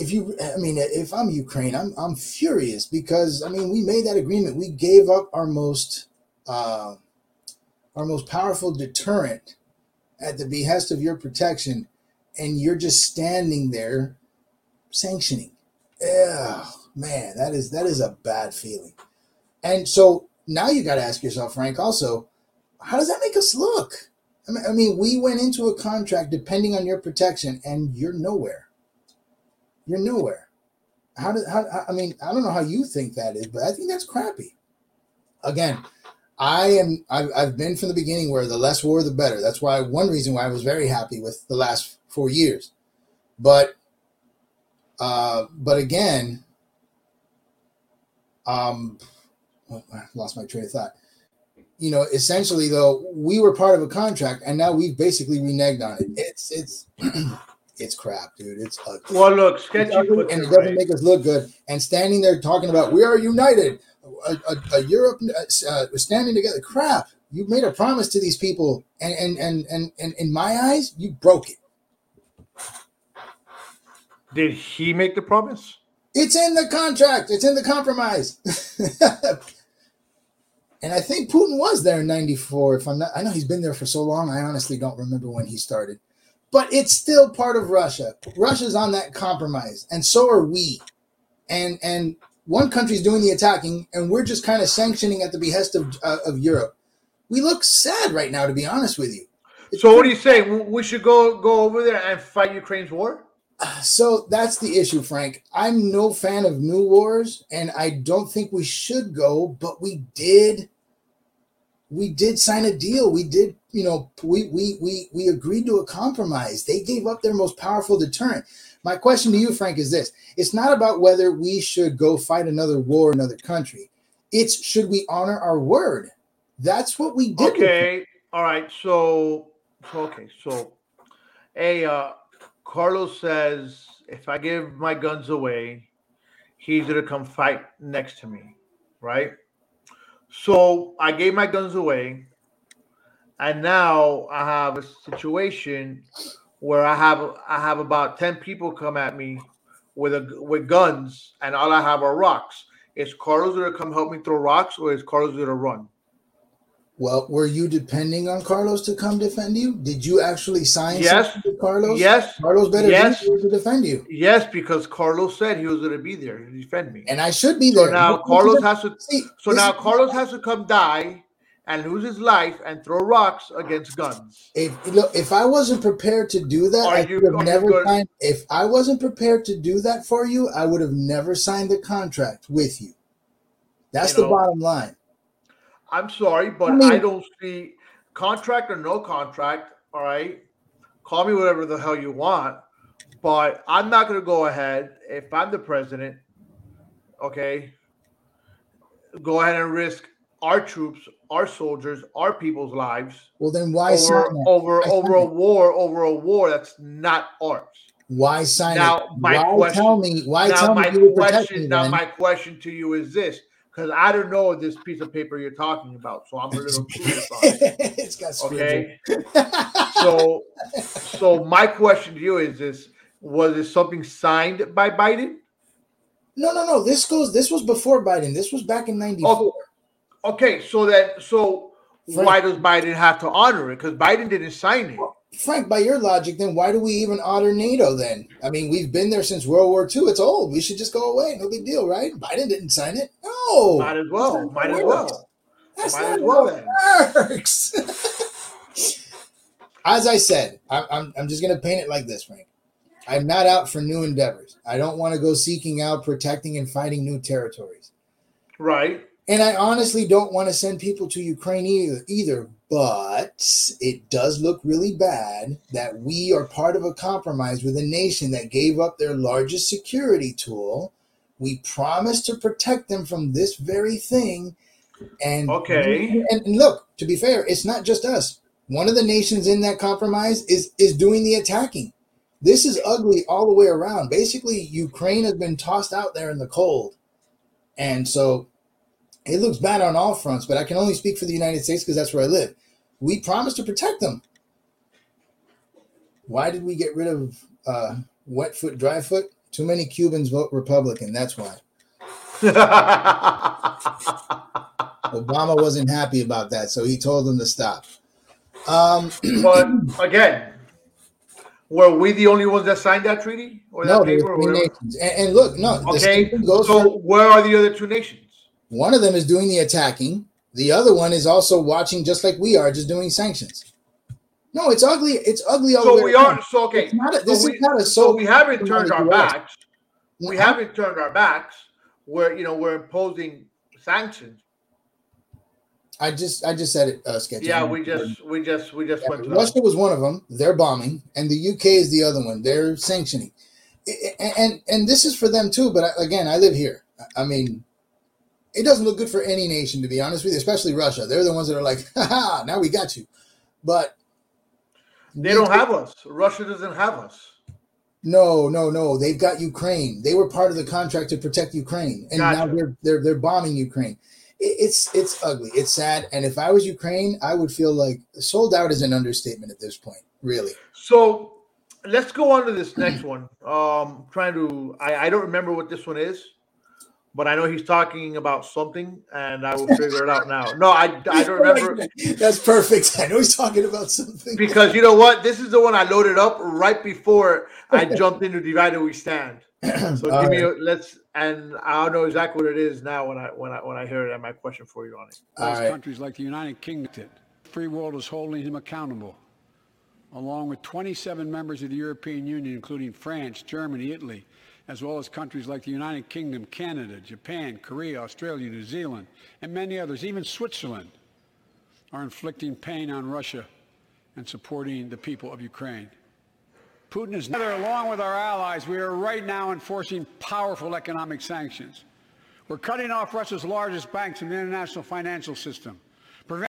If you, I mean, if I'm Ukraine, I'm I'm furious because I mean, we made that agreement. We gave up our most, uh, our most powerful deterrent at the behest of your protection, and you're just standing there sanctioning. Yeah, man, that is that is a bad feeling. And so now you got to ask yourself, Frank. Also, how does that make us look? I mean, I mean, we went into a contract depending on your protection, and you're nowhere. You're nowhere. How did? How, I mean, I don't know how you think that is, but I think that's crappy. Again, I am. I've, I've been from the beginning where the less war, the better. That's why one reason why I was very happy with the last four years. But, uh, but again, um, I lost my train of thought you know, essentially though, we were part of a contract and now we've basically reneged on it. It's it's <clears throat> it's crap, dude. It's ugly. Well, look, sketchy and it doesn't right. make us look good. And standing there talking about we are united, a, a, a Europe uh, standing together. Crap! You made a promise to these people, and and and and, and in my eyes, you broke it. Did he make the promise? It's in the contract. It's in the compromise. <laughs> And I think Putin was there in 94. If I'm not, I know he's been there for so long. I honestly don't remember when he started. But it's still part of Russia. Russia's on that compromise, and so are we. And and one country's doing the attacking, and we're just kind of sanctioning at the behest of uh, of Europe. We look sad right now, to be honest with you. It's so, what do you say? We should go go over there and fight Ukraine's war? So that's the issue, Frank. I'm no fan of new wars, and I don't think we should go, but we did. We did sign a deal. We did, you know, we we we we agreed to a compromise. They gave up their most powerful deterrent. My question to you, Frank, is this: It's not about whether we should go fight another war another country. It's should we honor our word? That's what we did. Okay. All right. So, okay. So, a uh, Carlos says, if I give my guns away, he's to come fight next to me, right? So I gave my guns away, and now I have a situation where I have I have about ten people come at me with a with guns, and all I have are rocks. Is Carlos to come help me throw rocks, or is Carlos to run? Well, were you depending on Carlos to come defend you? Did you actually sign yes. Carlos? Yes. Carlos better yes. to defend you. Yes, because Carlos said he was going to be there to defend me. And I should be there. So now Carlos has to See, So now Carlos has to come die and lose his life and throw rocks against guns. If look, if I wasn't prepared to do that, are I you, would have never signed. If I wasn't prepared to do that for you, I would have never signed the contract with you. That's you the know, bottom line. I'm sorry, but I, mean, I don't see contract or no contract. All right, call me whatever the hell you want, but I'm not going to go ahead if I'm the president. Okay, go ahead and risk our troops, our soldiers, our people's lives. Well, then why over over over a war over a war that's not ours? Why sign now, it? My why question, tell me? Why now tell my me? Question, now, my question to you is this: because I don't know this piece of paper you're talking about, so I'm a little <laughs> curious on it. it's got okay. so, <laughs> so my question to you is: This was it something signed by Biden? No, no, no. This goes. This was before Biden. This was back in '94. Oh, okay, so that so Frank, why does Biden have to honor it? Because Biden didn't sign it. Frank, by your logic, then why do we even honor NATO then? I mean, we've been there since World War II. It's old. We should just go away. No big deal, right? Biden didn't sign it. No. Oh, might as well. Might as well. That's Might as well works. <laughs> as I said, I, I'm, I'm just going to paint it like this, Frank. I'm not out for new endeavors. I don't want to go seeking out, protecting, and fighting new territories. Right. And I honestly don't want to send people to Ukraine either, either but it does look really bad that we are part of a compromise with a nation that gave up their largest security tool. We promise to protect them from this very thing. And okay. And, and look, to be fair, it's not just us. One of the nations in that compromise is is doing the attacking. This is ugly all the way around. Basically, Ukraine has been tossed out there in the cold. And so it looks bad on all fronts, but I can only speak for the United States because that's where I live we promised to protect them. Why did we get rid of uh, wet foot, dry foot? Too many Cubans vote Republican. That's why. <laughs> Obama wasn't happy about that, so he told them to stop. Um, <clears throat> but again, were we the only ones that signed that treaty or no, that paper? three nations. And, and look, no, Okay, same thing goes so for where are the other two nations? one of them is doing the attacking. The other one is also watching, just like we are, just doing sanctions. No, it's ugly. It's ugly all the So way we around. are so okay. A- so this we, is not a so we haven't turned our backs. We haven't turned our backs. Where you know we're imposing sanctions. I just, I just said it, uh, sketchy. Yeah, we just we just we just Yeah, went to Russia was one of them. They're bombing, and the UK is the other one. They're sanctioning, I- and and this is for them too. But I- again, I live here. I mean, it doesn't look good for any nation, to be honest with you, especially Russia. They're the ones that are like, <laughs> "Ha ha! Now we got you." But They don't have us. Russia doesn't have us. No, no, no. They've got Ukraine. They were part of the contract to protect Ukraine, and now they're they're they're bombing Ukraine. It, it's it's ugly. It's sad. And if I was Ukraine, I would feel like sold out is an understatement at this point. Really. So let's go on to this next one. Um, trying to I, I don't remember what this one is, but I know he's talking about something, and I will figure it out now. No, I I don't remember <laughs> That's perfect. I know he's talking about something. because you know what? This is the one I loaded up right before I <laughs> jumped into Divided We Stand. <clears throat> So All give me a, let's and I'll know exactly what it is now when I when I when I hear it. And my question for you on it. All Those right. countries like the United Kingdom. did. The free world is holding him accountable, along with 27 members of the European Union, including France, Germany, Italy, as well as countries like the United Kingdom, Canada, Japan, Korea, Australia, New Zealand, and many others, even Switzerland, are inflicting pain on Russia and supporting the people of Ukraine. Putin is together, along with our allies, we are right now enforcing powerful economic sanctions. We're cutting off Russia's largest banks in the international financial system. Prevent-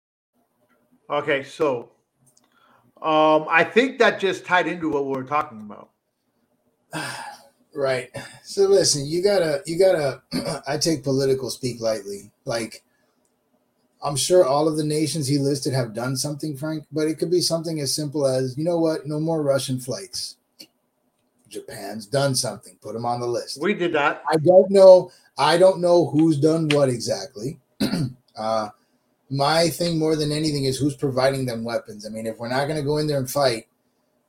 Okay, so um, I think that just tied into what we were talking about. <sighs> <sighs> Right. So listen, you gotta, you gotta. <clears throat> I take political speak lightly. Like, I'm sure all of the nations he listed have done something, Frank, but it could be something as simple as, you know what, no more Russian flights. Japan's done something. Put them on the list. We did that. I don't know. I don't know who's done what exactly. <clears throat> uh, my thing more than anything is who's providing them weapons. I mean, if we're not going to go in there and fight,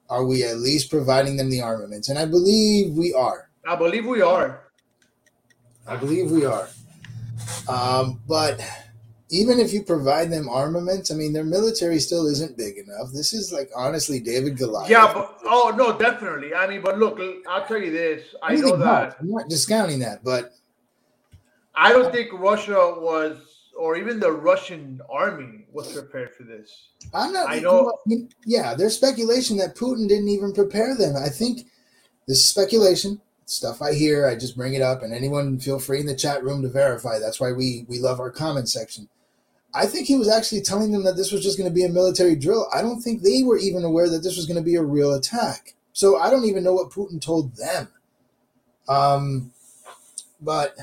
are we at least providing them the armaments? And I believe we are. I believe we are. I believe we are. Um, but even if you provide them armaments, I mean, their military still isn't big enough. This is like honestly David Goliath. Yeah, but oh no, definitely. I mean, but look, I'll tell you this. I know Anything that. I'm not discounting that, but I don't think Russia was, or even the Russian army was prepared for this. I'm not. I know- Yeah, there's speculation that Putin didn't even prepare them. I think this is speculation. Stuff I hear, I just bring it up, and anyone feel free in the chat room to verify. That's why we we love our comment section. I think he was actually telling them that this was just going to be a military drill. I don't think they were even aware that this was going to be a real attack. So I don't even know what Putin told them. Um, but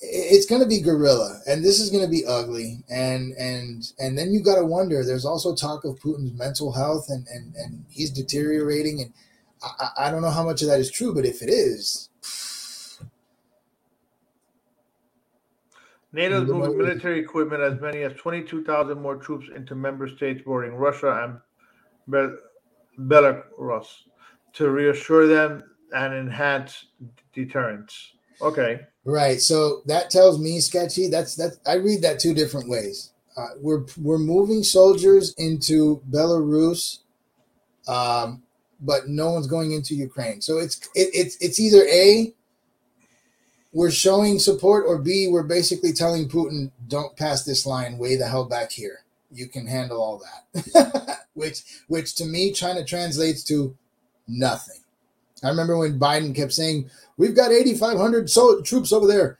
it's going to be guerrilla and this is going to be ugly and and and then you got to wonder there's also talk of putin's mental health and and and he's deteriorating and I, I don't know how much of that is true but if it is NATO's moving military equipment as many as 22,000 more troops into member states bordering Russia and Bel- Belarus to reassure them and enhance deterrence. Okay. Right so that tells me sketchy that's that i read that two different ways. Uh, we're we're moving soldiers into belarus um, but no one's going into ukraine. So it's it, it's it's either a we're showing support or b we're basically telling putin don't pass this line way the hell back here. You can handle all that. <laughs> Which which to me china translates to nothing. I remember when biden kept saying we've got 8500 so- troops over there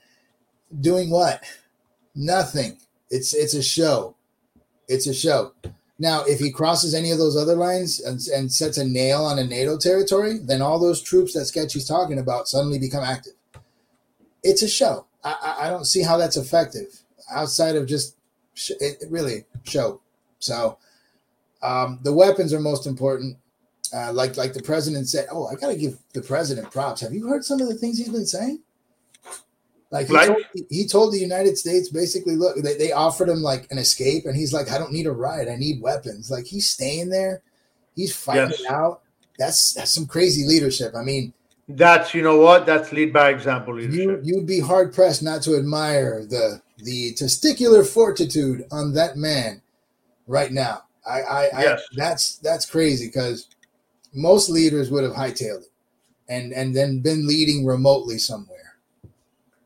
doing what nothing it's it's a show it's a show now if he crosses any of those other lines and, and sets a nail on a nato territory then all those troops that sketchy's talking about suddenly become active it's a show. I, I, don't see how that's effective outside of just sh- it really show. So um, the weapons are most important. Uh, like like the president said, oh, I gotta give the president props. Have you heard some of the things he's been saying? Like he, Like? told, he told the United States basically, look, they, they offered him like an escape, and he's like, I don't need a ride, I need weapons. Like he's staying there, he's fighting Yes. out. That's that's some crazy leadership. I mean, That's you know what? That's lead by example you leadership. you'd be hard pressed not to admire the the testicular fortitude on that man right now. I, I, Yes. I that's that's crazy because most leaders would have hightailed it and and then been leading remotely somewhere.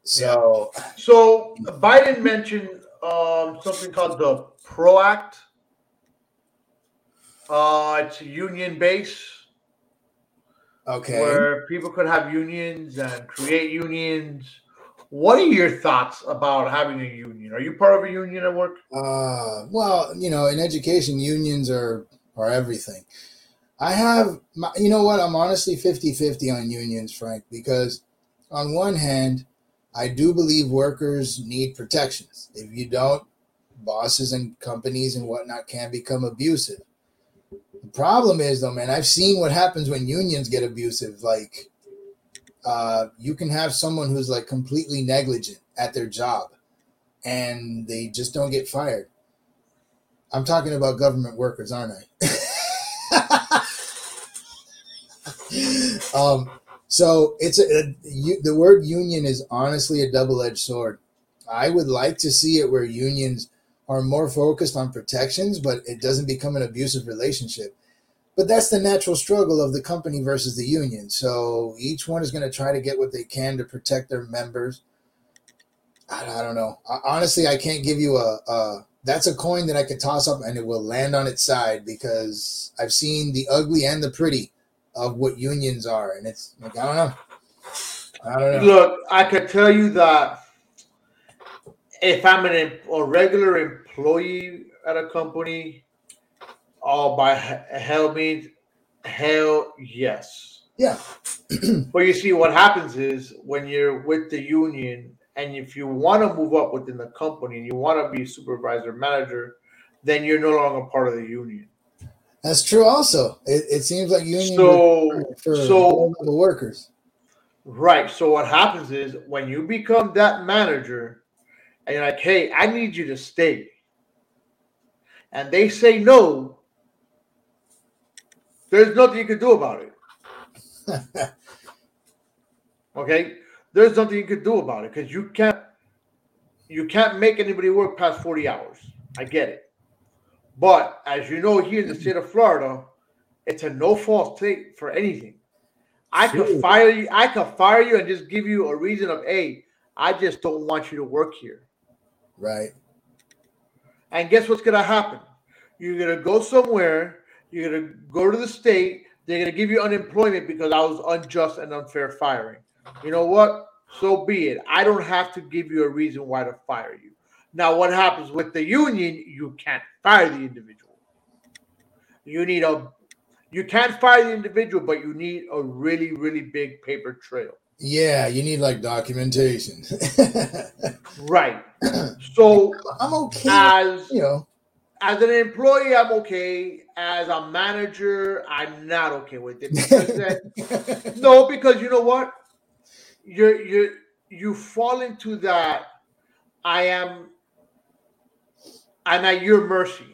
So So Biden mentioned um, something called the PRO Act. Uh, it's a union base okay, where people could have unions and create unions. What are your thoughts about having a union? Are you part of a union at work? uh, well, you know, in education, unions are are everything. I have, my, you know what? I'm honestly 50-50 on unions, Frank, because on one hand, I do believe workers need protections. If you don't, bosses and companies and whatnot can become abusive. The problem is, though, man, I've seen what happens when unions get abusive. Like, uh, you can have someone who's like completely negligent at their job and they just don't get fired. I'm talking about government workers, aren't I? <laughs> <laughs> um, so it's a, a you, the word union is honestly a double-edged sword. I would like to see it where unions are more focused on protections, but it doesn't become an abusive relationship. But that's the natural struggle of the company versus the union. So each one is going to try to get what they can to protect their members. I, I don't know. I, honestly, I can't give you a, a. That's a coin that I could toss up and it will land on its side because I've seen the ugly and the pretty of what unions are, and it's like I don't know. I don't know. Look, I could tell you that if I'm an a regular employee at a company, all by he- hell means hell yes. Yeah, <clears throat> But you see, what happens is when you're with the union, and if you want to move up within the company and you want to be supervisor manager, then you're no longer part of the union. that's true. Also, it, it seems like union So, are for so low-level workers. Right. So what happens is when you become that manager and you're like, hey, I need you to stay. And they say no, there's nothing you can do about it. <laughs> Okay? There's nothing you can do about it because you can't you can't make anybody work past 40 hours. I get it. But as you know, here in the state of Florida, it's a no fault state for anything. I could fire you. I could fire you and just give you a reason of, hey, I just don't want you to work here. right. And guess what's gonna happen? You're gonna go somewhere. You're gonna go to the state. They're gonna give you unemployment because I was unjust and unfair firing. You know what? So be it. I don't have to give you a reason why to fire you. Now, what happens with the union? You can't fire the individual. You need a. You can't fire the individual, but you need a really, really big paper trail. Yeah, you need like documentation. <laughs> Right. So, I'm okay. as you know, as an employee, I'm okay. As a manager, I'm not okay with it. Because <laughs> no, because you know what? You're you you fall into that. I am. I'm at your mercy.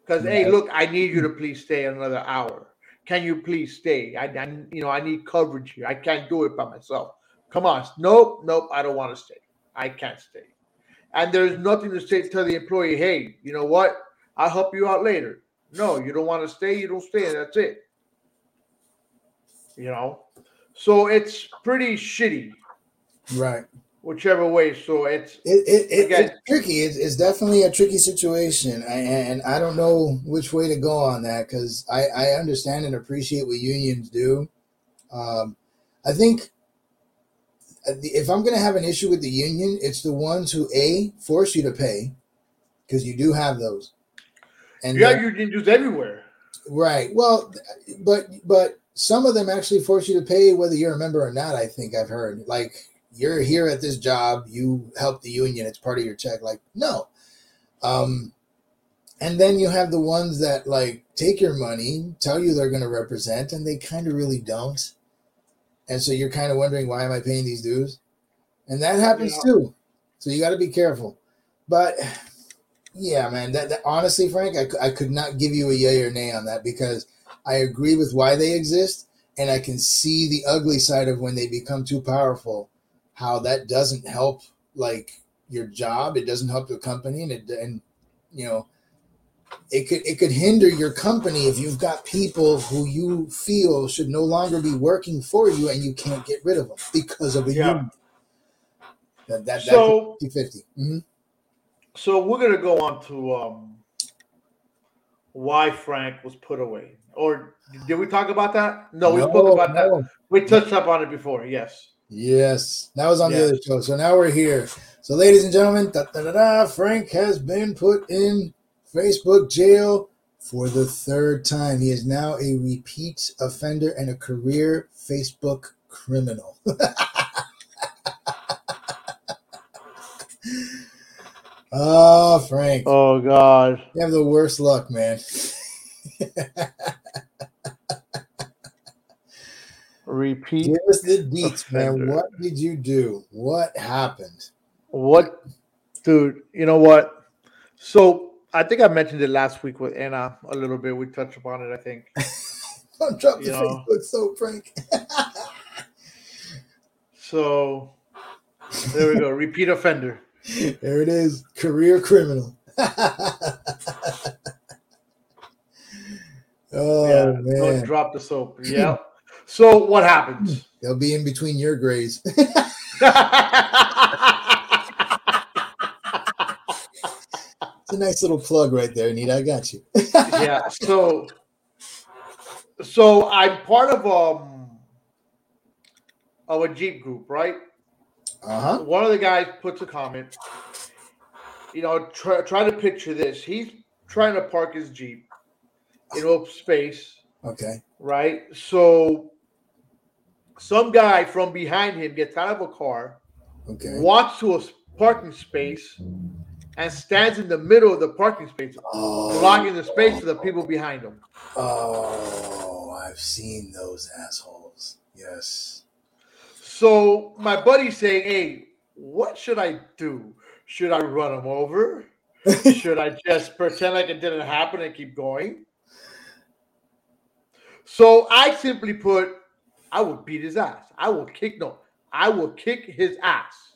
Because hey, look, I need you to please stay another hour. Can you please stay? I, I you know I need coverage here. I can't do it by myself. Come on. Nope, nope. I don't want to stay. I can't stay. And there's nothing to say tell the employee, hey, you know what? I'll help you out later. No, you don't want to stay, you don't stay, that's it. You know? So it's pretty shitty, right. whichever way. So it's It, it, it, Again- it's tricky. It's, it's definitely a tricky situation, I- and I don't know which way to go on that because I, I understand and appreciate what unions do. Um, I think uh, if I'm going to have an issue with the union, it's the ones who a force you to pay because you do have those, and you have unions everywhere. Right. Well, but but some of them actually force you to pay whether you're a member or not. I think I've heard like you're here at this job, you help the union, it's part of your check. Like no, um, And then you have the ones that like take your money, tell you they're going to represent, and they kind of really don't. And so you're kind of wondering why am I paying these dues? And that happens Yeah. too. So you got to be careful. But yeah, man, that, that honestly, Frank, I, I could not give you a yay or nay on that because I agree with why they exist, and I can see the ugly side of when they become too powerful, how that doesn't help like your job, it doesn't help your company, and it and you know it could it could hinder your company if you've got people who you feel should no longer be working for you and you can't get rid of them because of a Yeah. union. That that So- that's 50 hmm So we're gonna go on to um, why Frank was put away. Or did we talk about that? No, we spoke about that. We touched up on it before. Yes. Yes, that was on the other show. So now we're here. So, ladies and gentlemen, da, da, da, da, Frank has been put in Facebook jail for the third time. He is now a repeat offender and a career Facebook criminal. oh, <laughs> Frank, Oh God. you have the worst luck, man. <laughs> Repeat. Give us the deets, man. Offender. What did you do? What happened? What, dude? You know what? So I think I mentioned it last week with Anna a little bit. We touched upon it. I think. Don't drop the You know. Facebook so, Frank. <laughs> So there we go. Repeat offender. There it is. Career criminal. <laughs> oh yeah. Don't man. drop the soap. Yeah. So what happens? <laughs> They'll be in between your grays. <laughs> It's a nice little plug right there, Nita. I got you. <laughs> yeah. So, so I'm part of um of a Jeep group, right? Uh-huh. One of the guys puts a comment. You know, try, try to picture this. He's trying to park his Jeep in open space, Okay. right? So, some guy from behind him gets out of a car, Okay. walks to a parking space, and stands in the middle of the parking space, Oh, blocking the space for the people behind him. oh, I've seen those assholes. Yes. So my buddy's saying, "Hey, what should I do? Should I run him over? <laughs> should I just pretend like it didn't happen and keep going?" So I simply put, "I will beat his ass. I will kick no, I will kick his ass."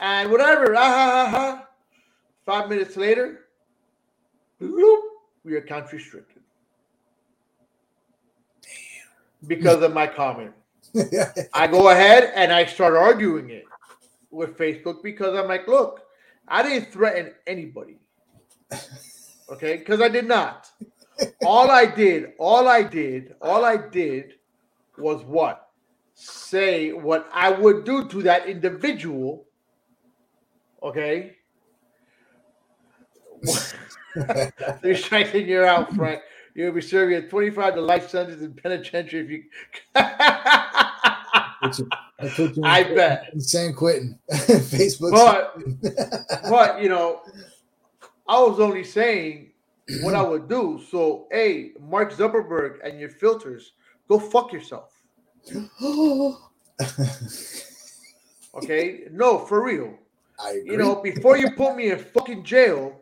And whatever, ah, ha, ha, ha. Five minutes later, bloop, we are country restricted Damn. because of my comment. <laughs> I go ahead and I start arguing it with Facebook because I'm like, look, I didn't threaten anybody. <laughs> Okay, because I did not. All I did, all I did, all I did was what? Say what I would do to that individual. Okay. <laughs> They're striking you out, Frank. You'll be serving a 25 to life sentence in penitentiary if you. <laughs> You- I you I bet. in San Quentin. <laughs> Facebook. But but you know, I was only saying what I would do. So, hey, Mark Zuckerberg and your filters, go fuck yourself. <gasps> Okay? No, for real. I agree. You know, before you put me in fucking jail,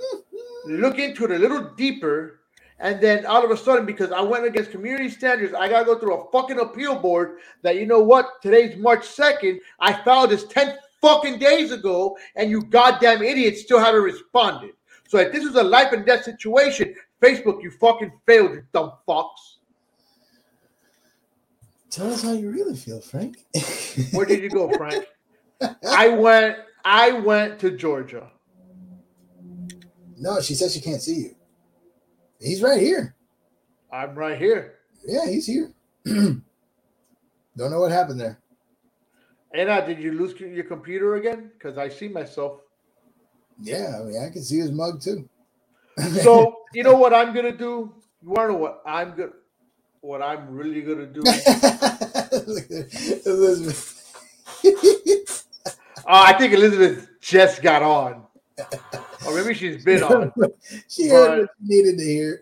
<laughs> look into it a little deeper. And then all of a sudden, because I went against community standards, I gotta go through a fucking appeal board that you know what? Today's March 2nd. I filed this 10 fucking days ago, and you goddamn idiots still haven't responded. So if this was a life and death situation, Facebook, you fucking failed, you dumb fucks. Tell us how you really feel, Frank. <laughs> Where did you go, Frank? <laughs> I went I went to Georgia. no, she says she can't see you. He's right here. I'm right here. Yeah, he's here. <clears throat> Don't know what happened there. Anna, did you lose your computer again? Because I see myself. Yeah, I mean, I can see his mug too. So <laughs> you know what I'm gonna do? You wanna know what I'm gonna what I'm really gonna do? Elizabeth. <laughs> Uh, I think Elizabeth just got on. or maybe she's been on. <laughs> she what needed to hear.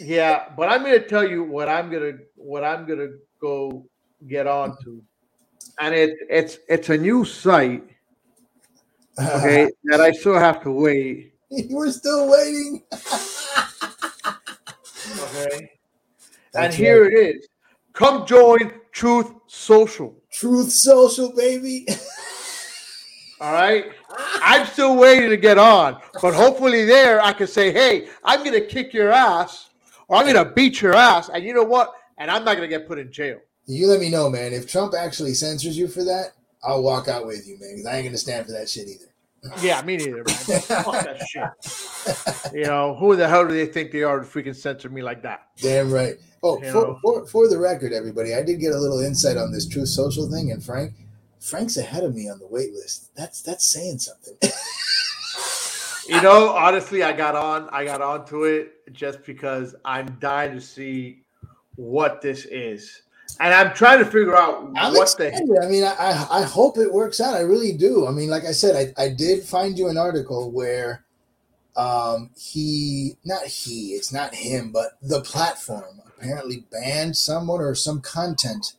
yeah, but I'm to tell you what I'm to what I'm to go get on to, and it it's it's a new site. Okay, <laughs> that I still have to wait. We're still waiting. <laughs> okay, and here right. it is. Come join Truth Social. Truth Social, baby. <laughs> All right. I'm still waiting to get on, but hopefully there I can say, "Hey, I'm going to kick your ass, or I'm going to beat your ass," and you know what? And I'm not going to get put in jail. You let me know, man. If Trump actually censors you for that, I'll walk out with you, man. Because I ain't to stand for that shit either. Yeah, me neither, man. <laughs> Fuck that shit. You know, who the hell do they think they are to freaking censor me like that? Damn right. Oh, for, for, for, the record, everybody, I did get a little insight on this Truth Social thing, and Frank, Frank's ahead of me on the wait list. That's that's saying something. <laughs> you know, honestly, I got on, I got onto it just because I'm dying to see what this is and I'm trying to figure out I'm what excited. the. I mean, I I hope it works out. I really do. I mean, like I said, I I did find you an article where, um, he not he, it's not him, but the platform apparently banned someone or some content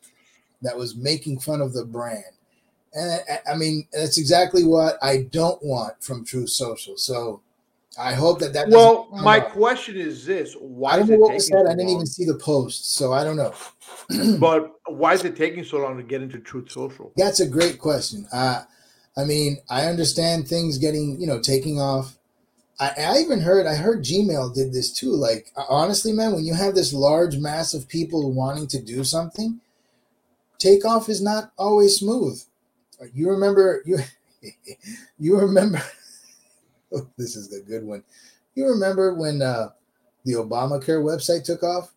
that was making fun of the brand. And I, I mean, that's exactly what I don't want from Truth Social. So I hope that that. Well, my out. question is this: Why? I don't know what was said. I didn't even see the post, so I don't know. <clears throat> but why is it taking so long to get into Truth Social? That's a great question. Uh, I mean, I understand things getting, you know, taking off. I, I even heard, I heard Gmail did this too. Like, honestly, man, when you have this large mass of people wanting to do something, takeoff is not always smooth. You remember you, <laughs> you remember <laughs> this is a good one. You remember when uh, the Obamacare website took off?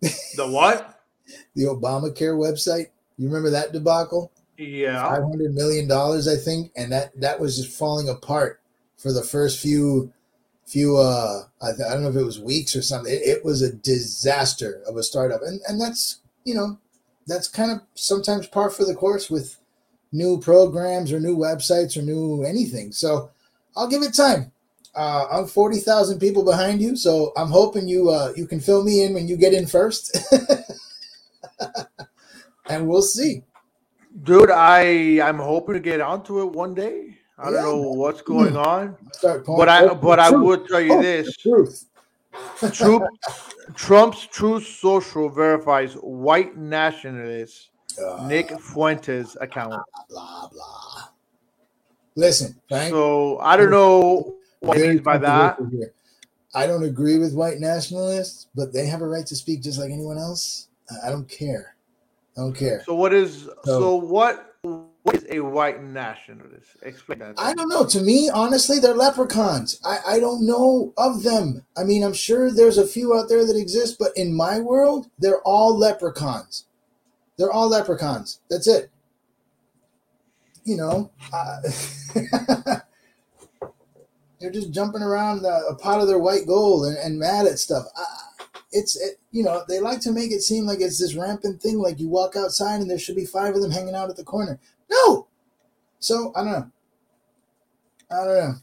The what? <laughs> the Obamacare website. You remember that debacle? Yeah, five hundred million dollars, I think, and that that was just falling apart for the first few few. uh I, I don't know if it was weeks or something. It, it was a disaster of a startup, and and that's you know that's kind of sometimes par for the course with new programs or new websites or new anything. So I'll give it time. Uh, I'm forty thousand people behind you, so I'm hoping you uh, you can fill me in when you get in first, <laughs> and we'll see. Dude, I I'm hoping to get onto it one day. I don't know what's going on, but I but I would tell you oh, this: truth. Trump, <laughs> Trump's Truth Social verifies white nationalist uh, Nick Fuentes account. Blah blah. Listen, Frank, so I don't know what means by that. I don't agree with white nationalists, but they have a right to speak just like anyone else. I don't care. I don't care. So what is so, so what what is a white nationalist? Explain that. I don't know. To me, honestly, they're leprechauns. I, I don't know of them. I mean, I'm sure there's a few out there that exist, but in my world, they're all leprechauns. They're all leprechauns. That's it you know, uh, <laughs> they're just jumping around the, a pot of their white gold and, and mad at stuff. Uh, it's, it, you know, they like to make it seem like it's this rampant thing, like you walk outside and there should be five of them hanging out at the corner. No. So I don't know. I don't know.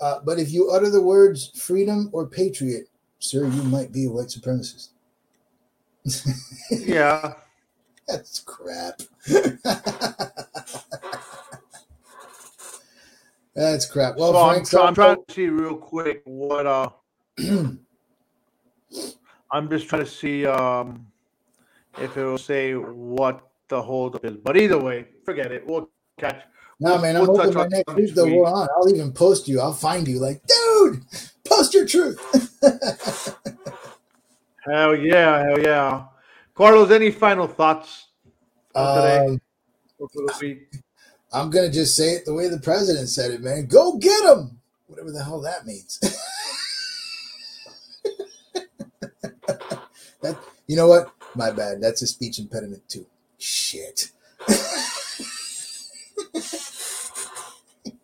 Uh, but if you utter the words freedom or patriot, sir, you might be a white supremacist. <laughs> yeah. That's crap. That's crap. Well, so Frank, I'm, I'm, trying to see real quick what uh <clears throat> I'm just trying to see um if it will say what the holdup is. But either way, forget it. We'll catch. No, man, I'm we'll hoping by next week though we're on. I'll even post you. I'll find you like, dude, post your truth. <laughs> hell yeah, hell yeah. Carlos, any final thoughts today? Um, for the week? I'm gonna just say it the way the president said it, man. Go get him, whatever the hell that means. <laughs> that you know what? My bad. That's a speech impediment too. Shit. <laughs>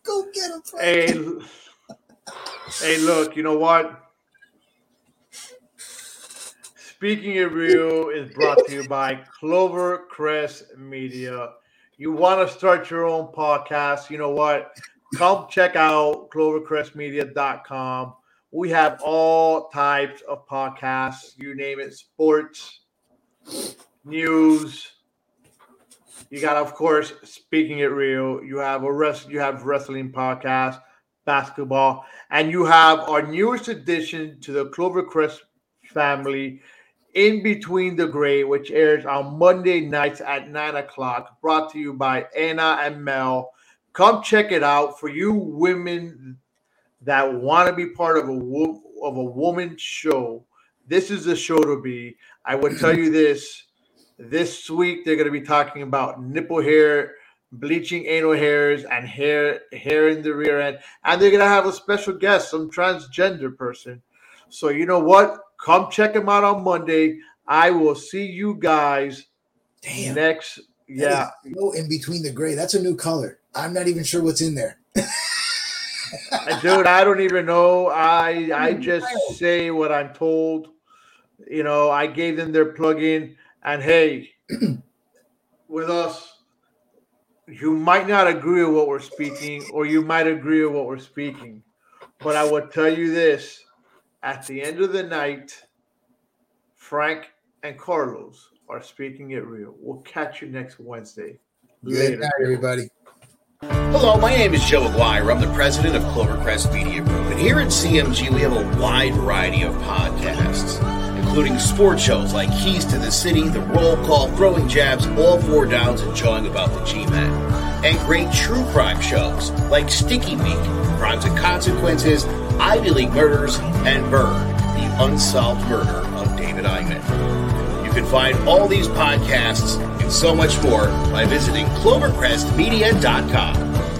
Go get him. Hey, hey, look. You know what? Speaking of real is brought to you by Clover Crest Media you want to start your own podcast, you know what? come check out clovercrestmedia.com. We have all types of podcasts, you name it, sports, news. You got, of course, speaking it real. You have a rest. You have wrestling podcast, basketball, and you have our newest addition to the Clovercrest family, In Between the Gray, which airs on Monday nights at nine o'clock. Brought to you by Anna and Mel. Come check it out for you women that want to be part of a wo- of a woman show. This is the show to be. I would tell you this. This week they're going to be talking about nipple hair, bleaching anal hairs, and hair hair in the rear end, and they're going to have a special guest, some transgender person. So you know what? Come check them out on Monday. I will see you guys Damn. next. Yeah, so in between the gray. That's a new color. I'm not even sure what's in there. Uh, dude i don't even know i <laughs> i just say what i'm told you know i gave them their plug-in and hey <clears throat> with us you might not agree with what we're speaking or you might agree with what we're speaking but i will tell you this at the end of the night frank and carlos are speaking it real we'll catch you next wednesday Good later night, everybody. Hello, my name is Joe Aguirre. I'm the president of Clovercrest Media Group. And here at CMG, we have a wide variety of podcasts, including sports shows like Keys to the City, The Roll Call, Throwing Jabs, All Four Downs, and Jawing About the G-Men. And great true crime shows like Sticky Week, Crimes and Consequences, Ivy League Murders, and Bird, the unsolved murder of David Eichmann. You can find all these podcasts and so much more by visiting clovercrestmedia.com.